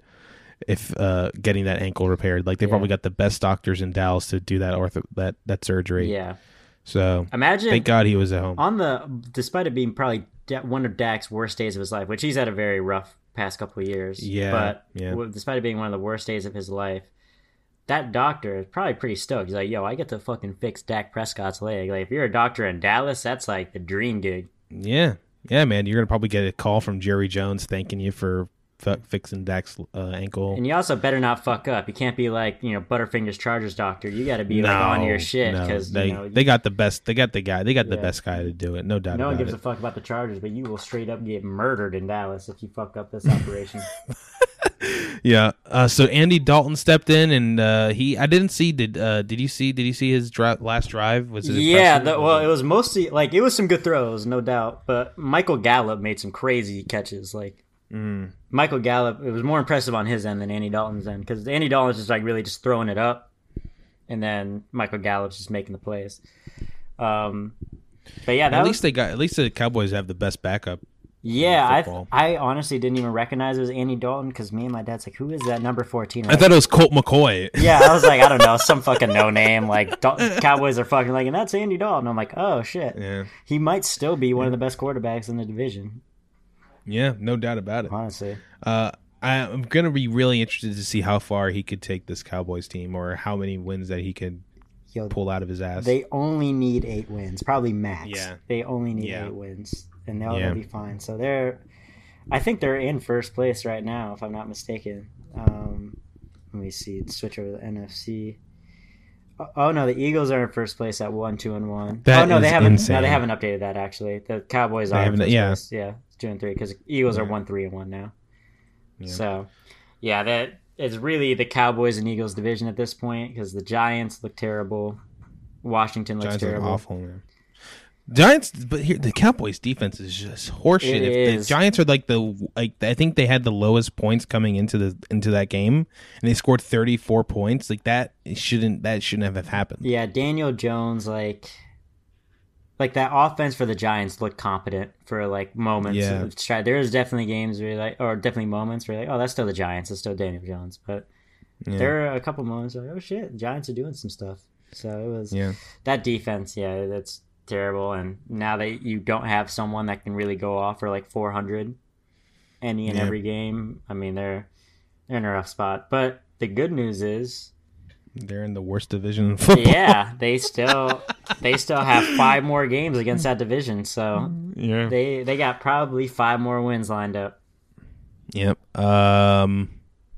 if uh, getting that ankle repaired. Like they Yeah. probably got the best doctors in Dallas to do that ortho that that surgery. Yeah, So Imagine thank God he was at home. on the despite it being probably one of Dak's worst days of his life, which he's had a very rough past couple of years. Yeah, but yeah. despite it being one of the worst days of his life, that doctor is probably pretty stoked. He's like, "Yo, I get to fucking fix Dak Prescott's leg. Like, if you're a doctor in Dallas, that's like the dream gig." Yeah, yeah, man. You're gonna probably get a call from Jerry Jones thanking you for f- fixing Dak's uh, ankle. And you also better not fuck up. You can't be like you know Butterfingers Chargers doctor. You got to be like on your shit no, because they you know they got the best. They got the guy. They got the best guy to do it. No doubt no one gives it. a fuck about the Chargers, but you will straight up get murdered in Dallas if you fuck up this operation. yeah. Uh, so Andy Dalton stepped in, and uh, he. I didn't see. Did uh, Did you see? Did you see his dri- last drive? Was it? Yeah, the, well, it was mostly like it was some good throws, no doubt. But Michael Gallup made some crazy catches. Like Mm. Michael Gallup, it was more impressive on his end than Andy Dalton's end because Andy Dalton's just like really just throwing it up, and then Michael Gallup's just making the plays. Um, but yeah, that At was, least they got. At least the Cowboys have the best backup. yeah. I I honestly didn't even recognize it was Andy Dalton because me and my dad's like, who is that number fourteen? I thought it was Colt McCoy. yeah, I was like, I don't know, some fucking no name. Like Dal- Cowboys are fucking like, and that's Andy Dalton. I'm like, oh shit, yeah. he might still be one of the best quarterbacks in the division. Yeah. No doubt about it. Honestly, Uh, I'm gonna be really interested to see how far he could take this Cowboys team, or how many wins that he could yo, pull out of his ass. they only need eight wins, probably max. Yeah. they only need Yeah. eight wins, and they'll, Yeah. they'll be fine. So they're, I think they're in first place right now, if I'm not mistaken. Um, let me see. Switch over to the NFC. Oh, oh no, the Eagles are in first place at one, two, and one. That oh no, they haven't. insane. No, they haven't updated that actually. The Cowboys They are in first yeah. place. Yeah, two and three because Eagles are one, three, and one now. Yeah. So, yeah, that is really the Cowboys and Eagles division at this point because the Giants look terrible. Washington looks Giants terrible. awful, man. Giants, but here the Cowboys defense is just horseshit. Is. the Giants are like the like, I think they had the lowest points coming into the into that game, and they scored thirty four points. Like that shouldn't that shouldn't have happened. Yeah, Daniel Jones, like, like that offense for the Giants looked competent for like moments. Yeah. of try- There's definitely games where you're like, or definitely moments where you're like, oh, that's still the Giants. It's still Daniel Jones. But Yeah. there are a couple moments where, oh shit, the Giants are doing some stuff. So it was Yeah, that defense. Yeah, that's terrible. And now that you don't have someone that can really go off for like 400 any and Yeah. every game, I mean they're they're in a rough spot. But the good news is they're in the worst division yeah, they still they still have five more games against that division, so yeah. they they got probably five more wins lined up. Yep. Um,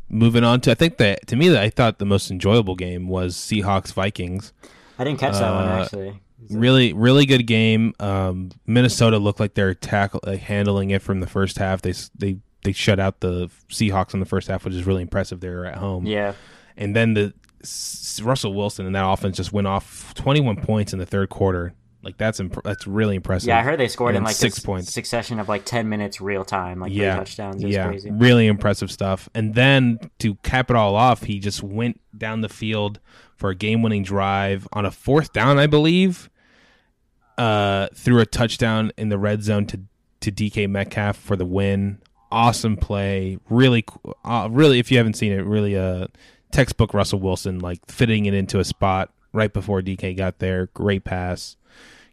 moving on to I think that to me that I thought the most enjoyable game was Seahawks Vikings. I didn't catch that one Uh, actually. Really, really good game. Um, Minnesota looked like they're tackle like, handling it from the first half. They they they shut out the Seahawks in the first half, which is really impressive. They were at home, Yeah, and then the Russell Wilson and that offense just went off twenty one points in the third quarter. Like that's imp- that's really impressive. yeah, I heard they scored in like six points. succession of like ten minutes real time, like yeah, touchdowns. Yeah, crazy. really impressive stuff. And then to cap it all off, he just went down the field for a game-winning drive on a fourth down, I believe. Uh, threw a touchdown in the red zone to to DK Metcalf for the win. Awesome play, really, uh, really. If you haven't seen it, really, uh, textbook Russell Wilson, like fitting it into a spot right before DK got there. Great pass,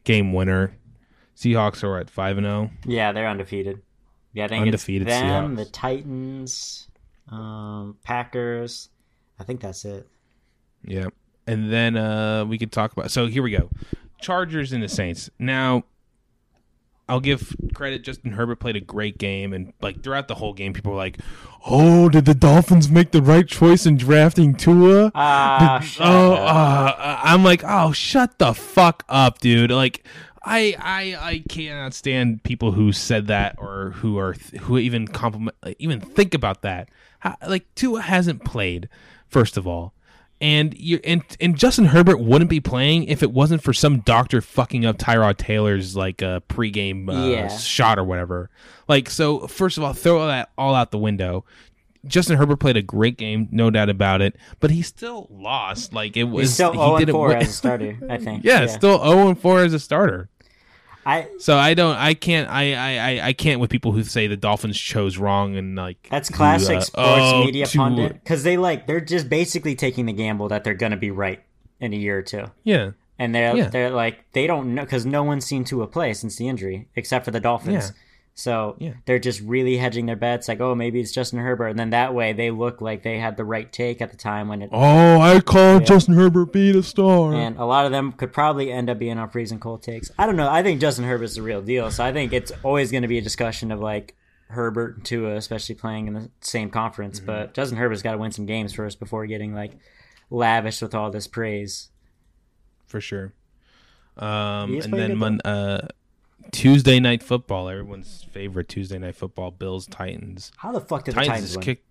game winner. Seahawks are at five and oh. zero. Yeah, they're undefeated. Yeah, I think Undefeated it's them, Seahawks. the Titans, um, Packers. I think that's it. Yeah. And then uh we could talk about so here we go. Chargers and the Saints. Now I'll give credit Justin Herbert played a great game and like throughout the whole game people were like, "Oh, did the Dolphins make the right choice in drafting Tua?" Ah, Did- oh, uh, I'm like, "Oh, shut the fuck up, dude." Like I I I cannot stand people who said that or who are who even compliment even think about that. How, like Tua hasn't played first of all. And you and and Justin Herbert wouldn't be playing if it wasn't for some doctor fucking up Tyrod Taylor's like uh, pregame uh, Yeah. shot or whatever. Like so, first of all, throw that all out the window. Justin Herbert played a great game, no doubt about it, but he still lost. Like it was He's still he 0 and didn't 4 win- as a starter, I think. yeah, still zero and four as a starter. I So I don't, I can't, I, I, I- can't with people who say the Dolphins chose wrong and like That's classic uh, sports oh, media pundit because they like they're just basically taking the gamble that they're gonna be right in a year or two, Yeah, and they're Yeah. they're like they don't know because no one's seen Tua play since the injury except for the Dolphins. Yeah. So Yeah. they're just really hedging their bets, like, oh, maybe it's Justin Herbert, and then that way they look like they had the right take at the time when it. Oh, I call Justin Herbert being a star. And a lot of them could probably end up being on freezing cold takes. I don't know. I think Justin Herbert's the real deal. So I think it's always going to be a discussion of like Herbert and Tua, especially playing in the same conference. Mm-hmm. But Justin Herbert's got to win some games first before getting like lavished with all this praise. for sure. Um, and then mon- uh, Tuesday night football, everyone's favorite Tuesday night football, Bills Titans. How the fuck did the Titans, Titans win? kick.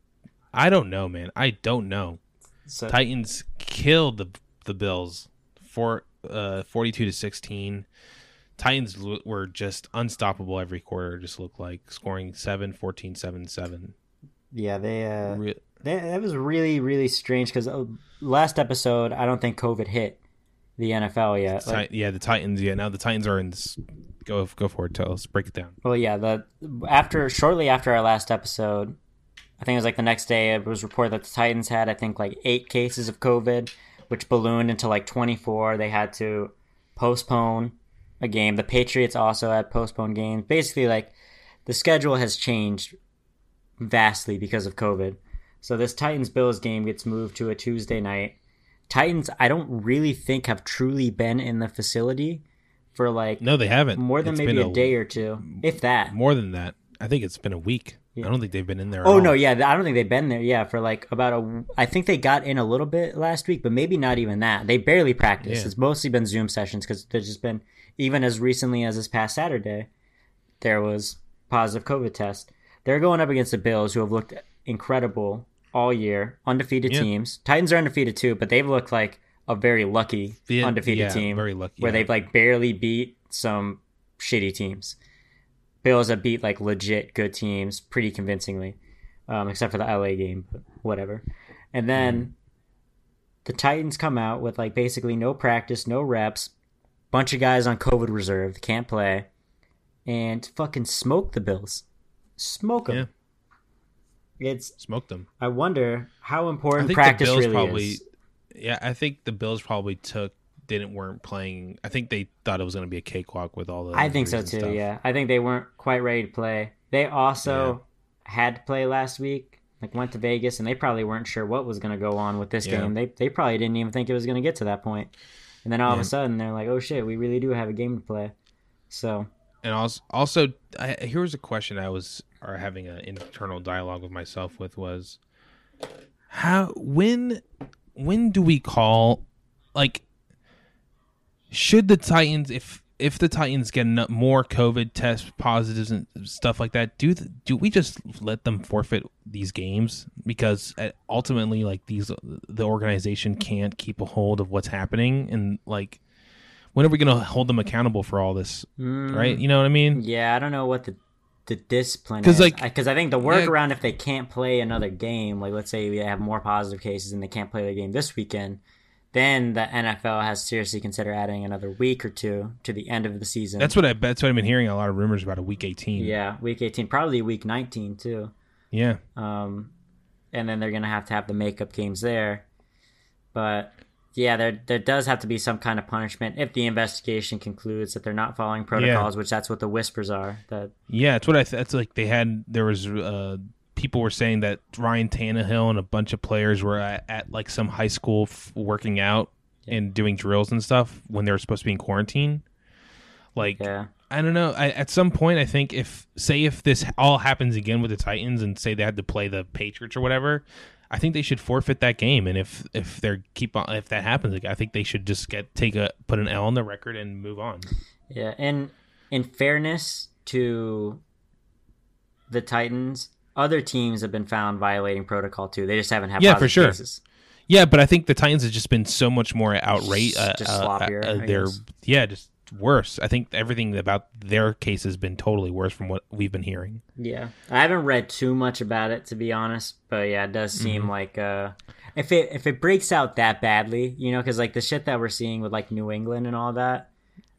I don't know, man. I don't know. So, Titans killed the the Bills for uh, 42 to 16. Titans were just unstoppable every quarter, just looked like scoring 7, 14, 7, 7. yeah, they uh, Re- That, that was really really strange because last episode I don't think COVID hit the NFL yet. Like, yeah, the Titans. Yeah, now the Titans are in. This, go go for it. Tell us. Break it down. well, yeah, the after shortly after our last episode, I think it was like the next day. It was reported that the Titans had I think like eight cases of COVID, which ballooned into like twenty four. They had to postpone a game. The Patriots also had postponed games. Basically, like the schedule has changed vastly because of COVID. So this Titans Bills game gets moved to a Tuesday night. Titans, I don't really think have truly been in the facility for like No, they haven't. more than It's maybe been a, day or two, if that. More than that. I think it's been a week. I don't think they've been in there. Oh no, yeah, I don't think they've been there. Yeah, for like about a. I think they got in a little bit last week, but maybe not even that. They barely practiced. Yeah. It's mostly been Zoom sessions because there's just been even as recently as this past Saturday, there was positive COVID test. They're going up against the Bills, who have looked incredible all year, undefeated Yeah. teams. Titans are undefeated too, but they've looked like a very lucky Yeah, undefeated yeah, team, very lucky, where yeah. they've like barely beat some shitty teams. Bills have beat like legit good teams pretty convincingly, um, except for the LA game, but whatever. And then Mm-hmm. the Titans come out with like basically no practice, no reps, bunch of guys on COVID reserve, can't play, and fucking smoke the Bills, smoke them. Yeah. It's Smoked them. I wonder how I important think practice the Bills really probably. is. Yeah, I think the Bills probably took didn't weren't playing. I think they thought it was going to be a cakewalk with all the. I think so too. stuff. Yeah, I think they weren't quite ready to play. They also had to play last week. Like went to Vegas, and they probably weren't sure what was going to go on with this Yeah. game. They they probably didn't even think it was going to get to that point. And then all of a sudden, they're like, "Oh shit, we really do have a game to play." So And also, also, I, here was a question I was or having an internal dialogue with myself with was how when when do we call like should the Titans if if the Titans get more COVID test positives and stuff like that do th- do we just let them forfeit these games? Because uh, ultimately like these the organization can't keep a hold of what's happening and like when are we going to hold them accountable for all this? Mm, right you know what I mean? Yeah, I don't know what the the discipline 'Cause, is like- because I think the workaround if they can't play another game, like let's say we have more positive cases and they can't play the game this weekend. Then the NFL has seriously considered adding another week or two to the end of the season. That's what I. That's what I've been hearing. A lot of rumors about a week eighteen. Yeah, week 18, probably week 19 too. Yeah. Um, and then they're gonna have to have the makeup games there. But yeah, there there does have to be some kind of punishment if the investigation concludes that they're not following protocols, which that's what the whispers are. That Yeah, it's what I. Th- that's like they had. There was uh, people were saying that Ryan Tannehill and a bunch of players were at, at like some high school f- working out and doing drills and stuff when they were supposed to be in quarantine. Like yeah, I don't know. I, at some point, I think if say if this all happens again with the Titans and say they had to play the Patriots or whatever, I think they should forfeit that game. And if if they're keep on if that happens, I think they should just get take a put an L on the record and move on. yeah. And in fairness to the Titans, other teams have been found violating protocol too. They just haven't had Yeah, for sure. cases. Yeah, but I think the Titans have just been so much more outrage. Uh, Just uh, sloppier, uh, I they're yeah, just worse. I think everything about their case has been totally worse from what we've been hearing. Yeah, I haven't read too much about it to be honest, but yeah, it does seem Mm-hmm. like uh, if it if it breaks out that badly, you know, because like the shit that we're seeing with like New England and all that,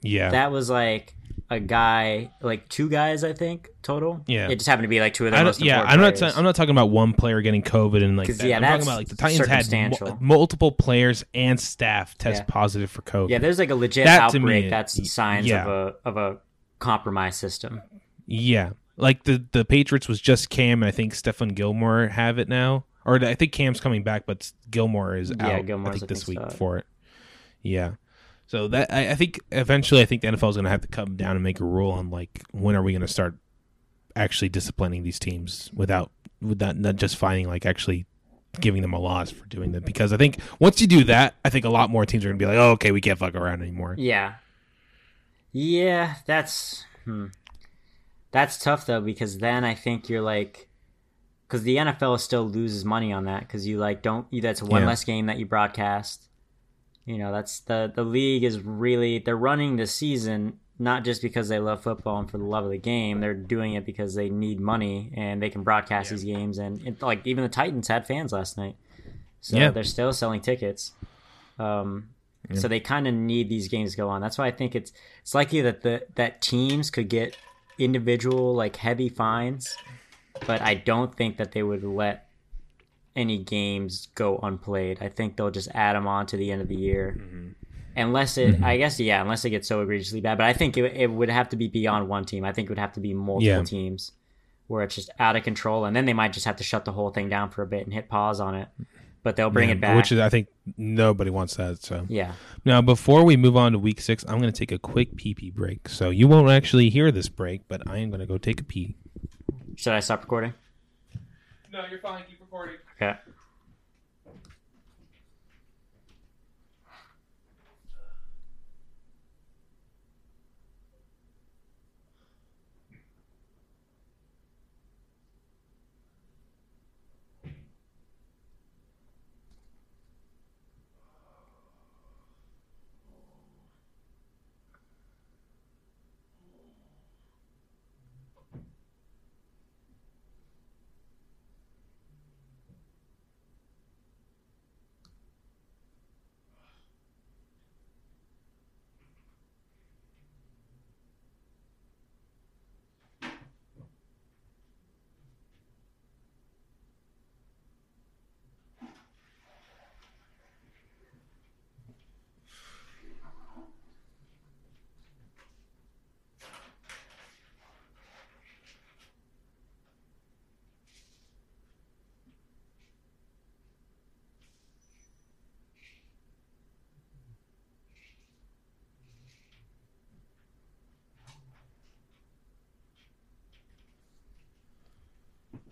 Yeah. that was like a guy, like two guys, I think total. Yeah. it just happened to be like two of most yeah, I'm not. players. Ta- I'm not talking about one player getting COVID and like. that. yeah, I'm talking that's about like the Titans had mu- multiple players and staff test Yeah. positive for COVID. yeah, there's like a legit That to me outbreak. that's signs yeah. of a of a compromised system. Yeah, like the the Patriots was just Cam, and I think Stephon Gilmore have it now, or I think Cam's coming back, but Gilmore is Yeah, out. Gilmore's, I think this week for it. Yeah, so that I, I think eventually, I think the NFL is going to have to come down and make a rule on like when are we going to start actually disciplining these teams without without not just finding like actually giving them a loss for doing that because I think once you do that, I think a lot more teams are going to be like, oh, okay, we can't fuck around anymore. Yeah, yeah, that's hmm. that's tough though because then I think you're like. Because the NFL still loses money on that because you like don't that's one Yeah. less game that you broadcast. You know that's the the league is really they're running the season not just because they love football and for the love of the game. They're doing it because they need money and they can broadcast these games. And it, like even the Titans had fans last night, so Yeah. they're still selling tickets. Um, So they kind of need these games to go on. That's why I think it's it's likely that the that teams could get individual like heavy fines, but I don't think that they would let any games go unplayed. I think they'll just add them on to the end of the year. Mm-hmm. Unless it, I guess, yeah, unless it gets so egregiously bad. But I think it, it would have to be beyond one team. I think it would have to be multiple Yeah. teams where it's just out of control. And then they might just have to shut the whole thing down for a bit and hit pause on it. But they'll bring Yeah, it back. which is I think nobody wants that. So yeah. Now, before we move on to week six, I'm going to take a quick pee pee break. So you won't actually hear this break, but I am going to go take a pee. Should I stop recording? No, you're fine. Keep recording. Okay.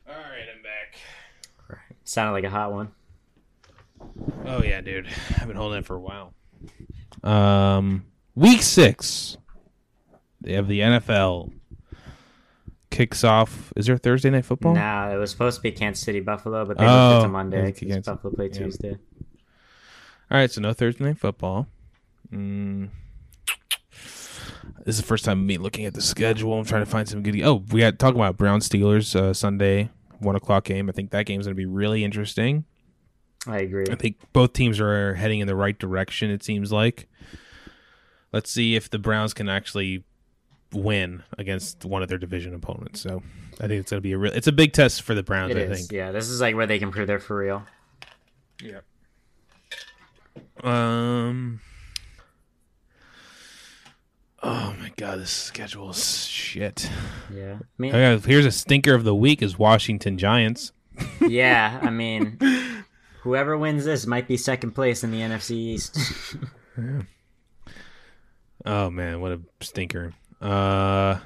All right, I'm back. Sounded like a hot one. Oh yeah, dude. I've been holding it for a while. Um, week six. They have the NFL kicks off. Is there Thursday night football? Nah, it was supposed to be Kansas City Buffalo, but they moved it Oh, to Monday yeah, because Kansas- Buffalo played yeah. Tuesday. All right, so no Thursday night football. Mm. This is the first time me looking at the schedule. I'm trying to find some good. Oh, we got talking about Brown Steelers uh, Sunday one o'clock game. I think that game's going to be really interesting. I agree. I think both teams are heading in the right direction. It seems like. Let's see if the Browns can actually win against one of their division opponents. So I think it's going to be a real. It's a big test for the Browns. It I is. think. Yeah, this is like where they can prove they're for real. Yeah. Um. Oh my god, this schedule is shit. Yeah. I mean, I got- here's a stinker of the week: is Washington Giants. yeah. I mean, whoever wins this might be second place in the NFC East. yeah. Oh man, what a stinker. Uh.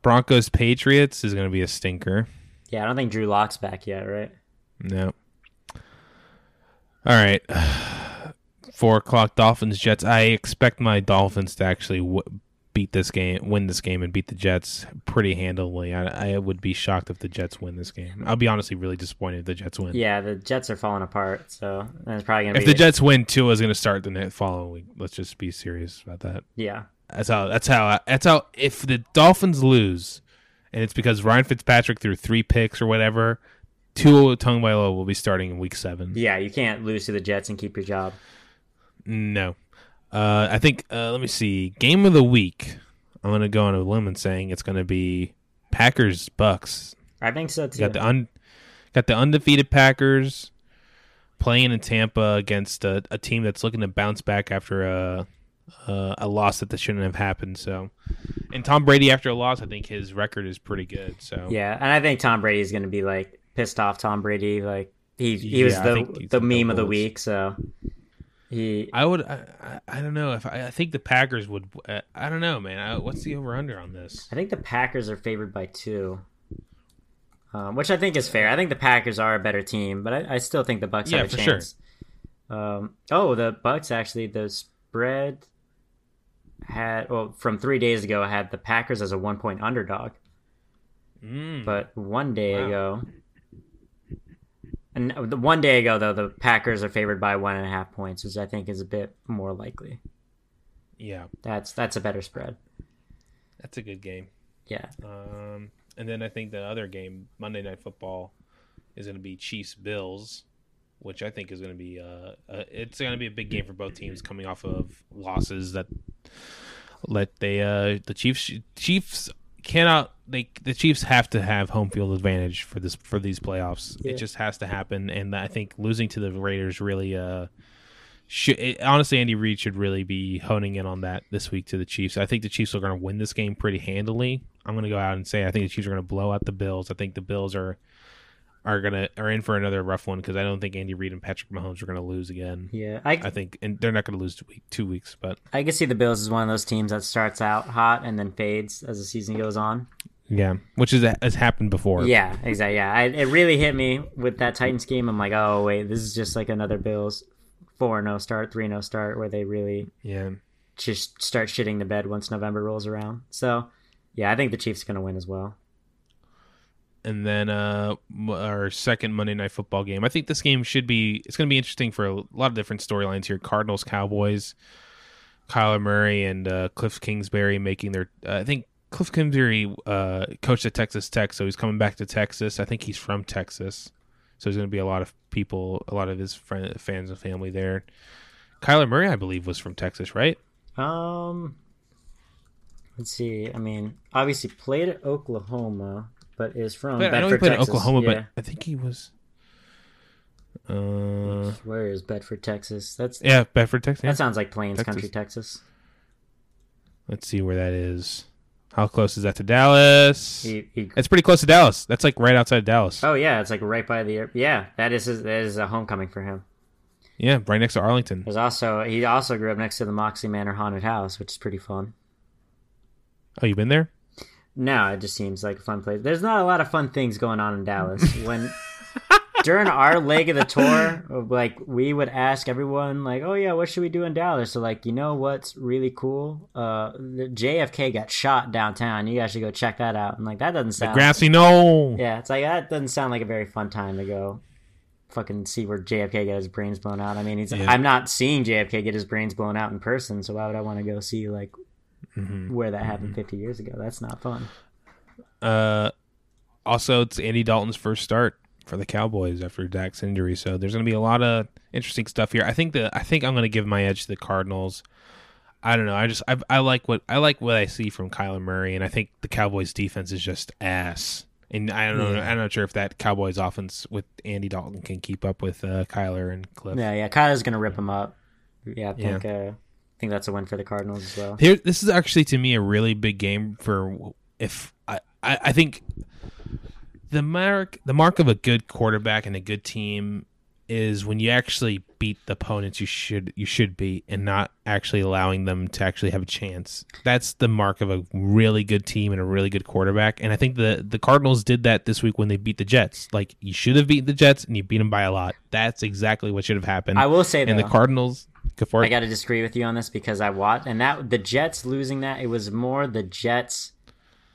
Broncos Patriots is going to be a stinker. yeah, I don't think Drew Lock's back yet, right? No. All right. Four o'clock Dolphins Jets. I expect my Dolphins to actually w- beat this game, win this game, and beat the Jets pretty handily. I, I would be shocked if the Jets win this game. I'll be honestly really disappointed if the Jets win. Yeah, the Jets are falling apart, so it's probably gonna If be the Jets win, Tua is going to start the next following week. Let's just be serious about that. Yeah, That's how. That's how. That's how. If the Dolphins lose, and it's because Ryan Fitzpatrick threw three picks or whatever, Tua Tagovailoa will be starting in week seven. yeah. You can't lose to the Jets and keep your job. No. Uh, I think. Uh, let me see. Game of the week. I'm gonna go on a limb and saying it's gonna be Packers Bucs. I think so too. Got the un, got the undefeated Packers playing in Tampa against a, a team that's looking to bounce back after a, a a loss that shouldn't have happened. So, and Tom Brady after a loss, I think his record is pretty good. So Yeah, and I think Tom Brady is going to be like pissed off. Tom Brady, like he he was Yeah, I the the like the meme of the week. So he I would. I, I, I don't know if I, I think the Packers would. Uh, I don't know, man. I, what's the over under on this? I think the Packers are favored by two, um, which I think is fair. I think the Packers are a better team, but I, I still think the Bucs Yeah, have a for sure. chance. Um, oh, the Bucs actually the spread had well from three days ago had the Packers as a one point underdog, Mm. but one day Wow. ago. And the one day ago, though, the Packers are favored by one and a half points, which I think is a bit more likely. yeah, That's that's a better spread. that's a good game. Yeah, Um, and then I think the other game, Monday Night Football, is going to be Chiefs Bills, which I think is going to be uh, uh it's going to be a big game for both teams coming off of losses that let they uh the Chiefs Chiefs cannot they the Chiefs have to have home field advantage for this for these playoffs. Yeah. It just has to happen, and I think losing to the Raiders really uh. Should, it, honestly, Andy Reid should really be honing in on that this week to the Chiefs. I think the Chiefs are going to win this game pretty handily. I'm going to go out and say I think the Chiefs are going to blow out the Bills. I think the Bills are are to are in for another rough one because I don't think Andy Reid and Patrick Mahomes are going to lose again. yeah. I I think, and they're not going to lose two, week, two weeks, but I can see the Bills as one of those teams that starts out hot and then fades as the season goes on. yeah, which is has happened before. Yeah, exactly. Yeah, I, it really hit me with that Titans game. I'm like, oh wait, this is just like another Bills four 0 start, three 0 start, where they really yeah. just start shitting the bed once November rolls around. So, yeah, I think the Chiefs are going to win as well. And then uh our second Monday night football game. I think this game should be it's going to be interesting for a lot of different storylines here. Cardinals Cowboys, Kyler Murray and uh, Cliff Kingsbury making their uh, I think Cliff Kingsbury uh coached at Texas Tech, so he's coming back to Texas. I think he's from Texas. So there's going to be a lot of people, a lot of his friend, fans and family there. Kyler Murray, I believe, was from Texas, right? Um, let's see. I mean, obviously played at Oklahoma, but is from But I know he Bedford, played in Texas. Oklahoma, Yeah. but I think he was. Uh, Where is Bedford, Texas? That's yeah, Bedford, Texas. yeah. that sounds like Plains Texas. Country, Texas. Let's see where that is. How close is that to Dallas? He, he, It's pretty close to Dallas. That's like right outside of Dallas. oh yeah, it's like right by the air. Yeah, that is his, that is a homecoming for him. Yeah, right next to Arlington. There's also he also grew up next to the Moxie Manor haunted house, which is pretty fun. Oh, you been there? No, it just seems like a fun place. There's not a lot of fun things going on in Dallas. When during our leg of the tour, like we would ask everyone, like, "Oh yeah, what should we do in Dallas?" So like, you know what's really cool? Uh, the JFK got shot downtown. You guys should go check that out. And like, that doesn't The sound. grassy knoll. yeah, it's like that doesn't sound like a very fun time to go. Fucking see where JFK got his brains blown out. I mean, he's, Yeah. I'm not seeing JFK get his brains blown out in person, so why would I want to go see like Mhm. where that happened 50 years ago? That's not fun. Uh, also, it's Andy Dalton's first start for the Cowboys after Dak's injury, so there's going to be a lot of interesting stuff here. I think the I think I'm going to give my edge to the Cardinals. I don't know. I just I, I like what I like what I see from Kyler Murray, and I think the Cowboys defense is just ass. And I don't know. Yeah. I'm not sure if that Cowboys offense with Andy Dalton can keep up with uh, Kyler and Cliff. Yeah, yeah. Kyler's gonna rip him up. Yeah, I think. Uh, I think that's a win for the Cardinals as well. Here, this is actually to me a really big game for if I, I, I think the mark the mark of a good quarterback and a good team is when you actually beat the opponents you should you should beat and not actually allowing them to actually have a chance. That's the mark of a really good team and a really good quarterback. And I think the the Cardinals did that this week when they beat the Jets. Like you should have beaten the Jets and you beat them by a lot. That's exactly what should have happened. I will say though, and the Cardinals I got to disagree with you on this because I watched and that the Jets losing that it was more the Jets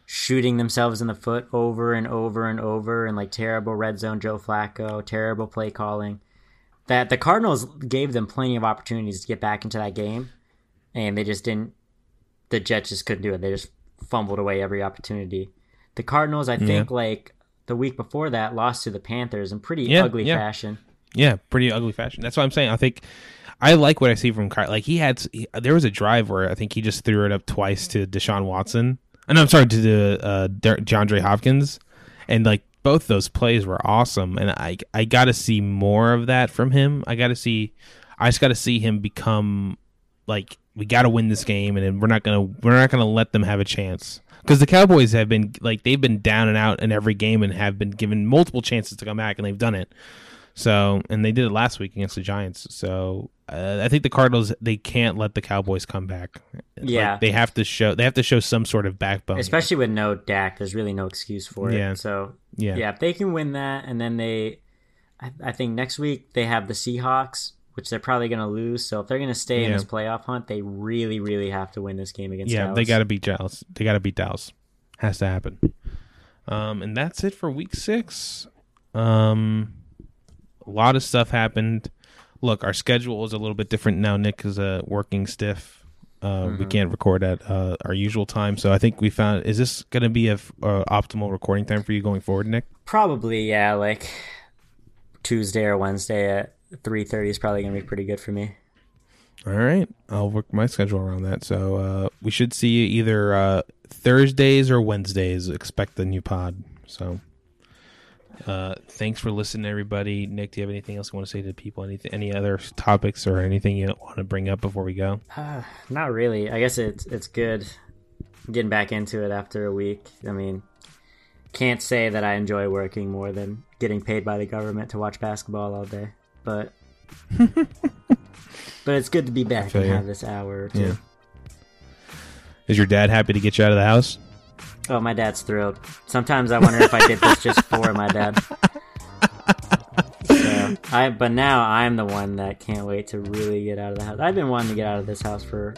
shooting themselves in the foot over and over and over and like terrible red zone Joe Flacco, terrible play calling. That the Cardinals gave them plenty of opportunities to get back into that game, and they just didn't. The Jets just couldn't do it. They just fumbled away every opportunity. The Cardinals, I think, like the week before that, lost to the Panthers in pretty Yeah, ugly yeah. fashion. Yeah, pretty ugly fashion. That's what I'm saying. I think I like what I see from Kyler. Like he had, he, there was a drive where I think he just threw it up twice to Deshaun Watson. And I'm sorry to the uh, DeAndre Hopkins, and like both those plays were awesome. And I I got to see more of that from him. I got to see, I just got to see him become like we got to win this game, and we're not gonna we're not gonna let them have a chance because the Cowboys have been like they've been down and out in every game and have been given multiple chances to come back, and they've done it. So, and they did it last week against the Giants. So, uh, I think the Cardinals they can't let the Cowboys come back. Yeah, like, they have to show they have to show some sort of backbone, especially with no Dak. There's really no excuse for it. Yeah. So, yeah, yeah, if they can win that, and then they, I, I think next week they have the Seahawks, which they're probably going to lose. So if they're going to stay yeah. in this playoff hunt, they really, really have to win this game against. Yeah, Dallas. they got to beat Dallas. They got to beat Dallas. Has to happen. Um, and that's it for week six. Um, a lot of stuff happened. Look, our schedule is a little bit different now. Nick is uh, working stiff. Uh, mm-hmm. We can't record at uh, our usual time, so I think we found. Is this going to be a, a optimal recording time for you going forward, Nick? Probably, yeah. Like Tuesday or Wednesday at three thirty is probably going to be pretty good for me. All right, I'll work my schedule around that. So uh, we should see you either uh, Thursdays or Wednesdays. Expect the new pod. So uh, thanks for listening, everybody. Nick, do you have anything else you want to say to people? Anything, any other topics or anything you want to bring up before we go? Uh, not really. I guess it's it's good getting back into it after a week. I mean, can't say that I enjoy working more than getting paid by the government to watch basketball all day, but but it's good to be back and you. have this hour or two. Yeah. Is your dad happy to get you out of the house? Oh, my dad's thrilled. Sometimes I wonder if I did this just for my dad. So, I, but now I'm the one that can't wait to really get out of the house. I've been wanting to get out of this house for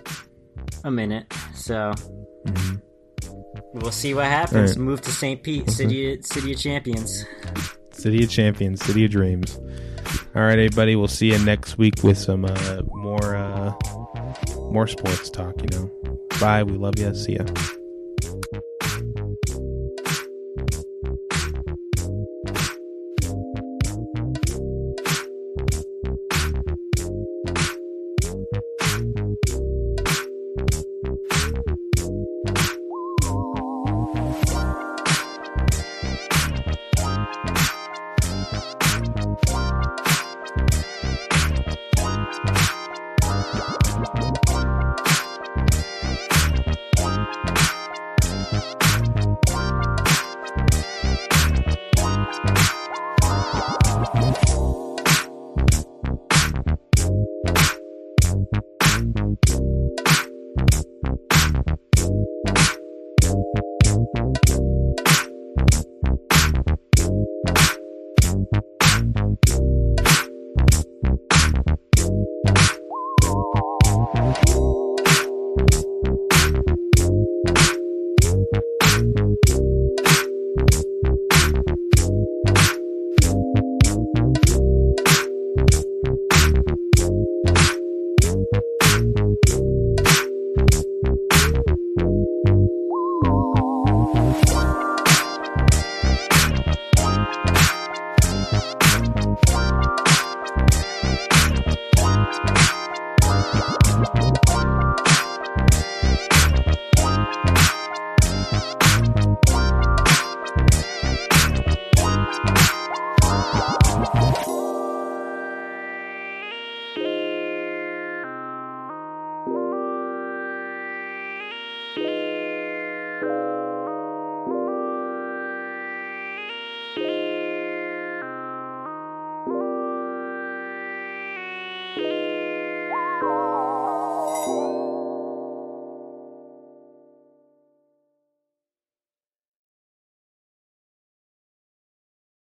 a minute, so mm-hmm. we'll see what happens. Right. Move to St. Pete, city, city of champions. City of champions, city of dreams. All right, everybody. We'll see you next week with some uh, more uh, more sports talk. You know. Bye. We love you. See ya.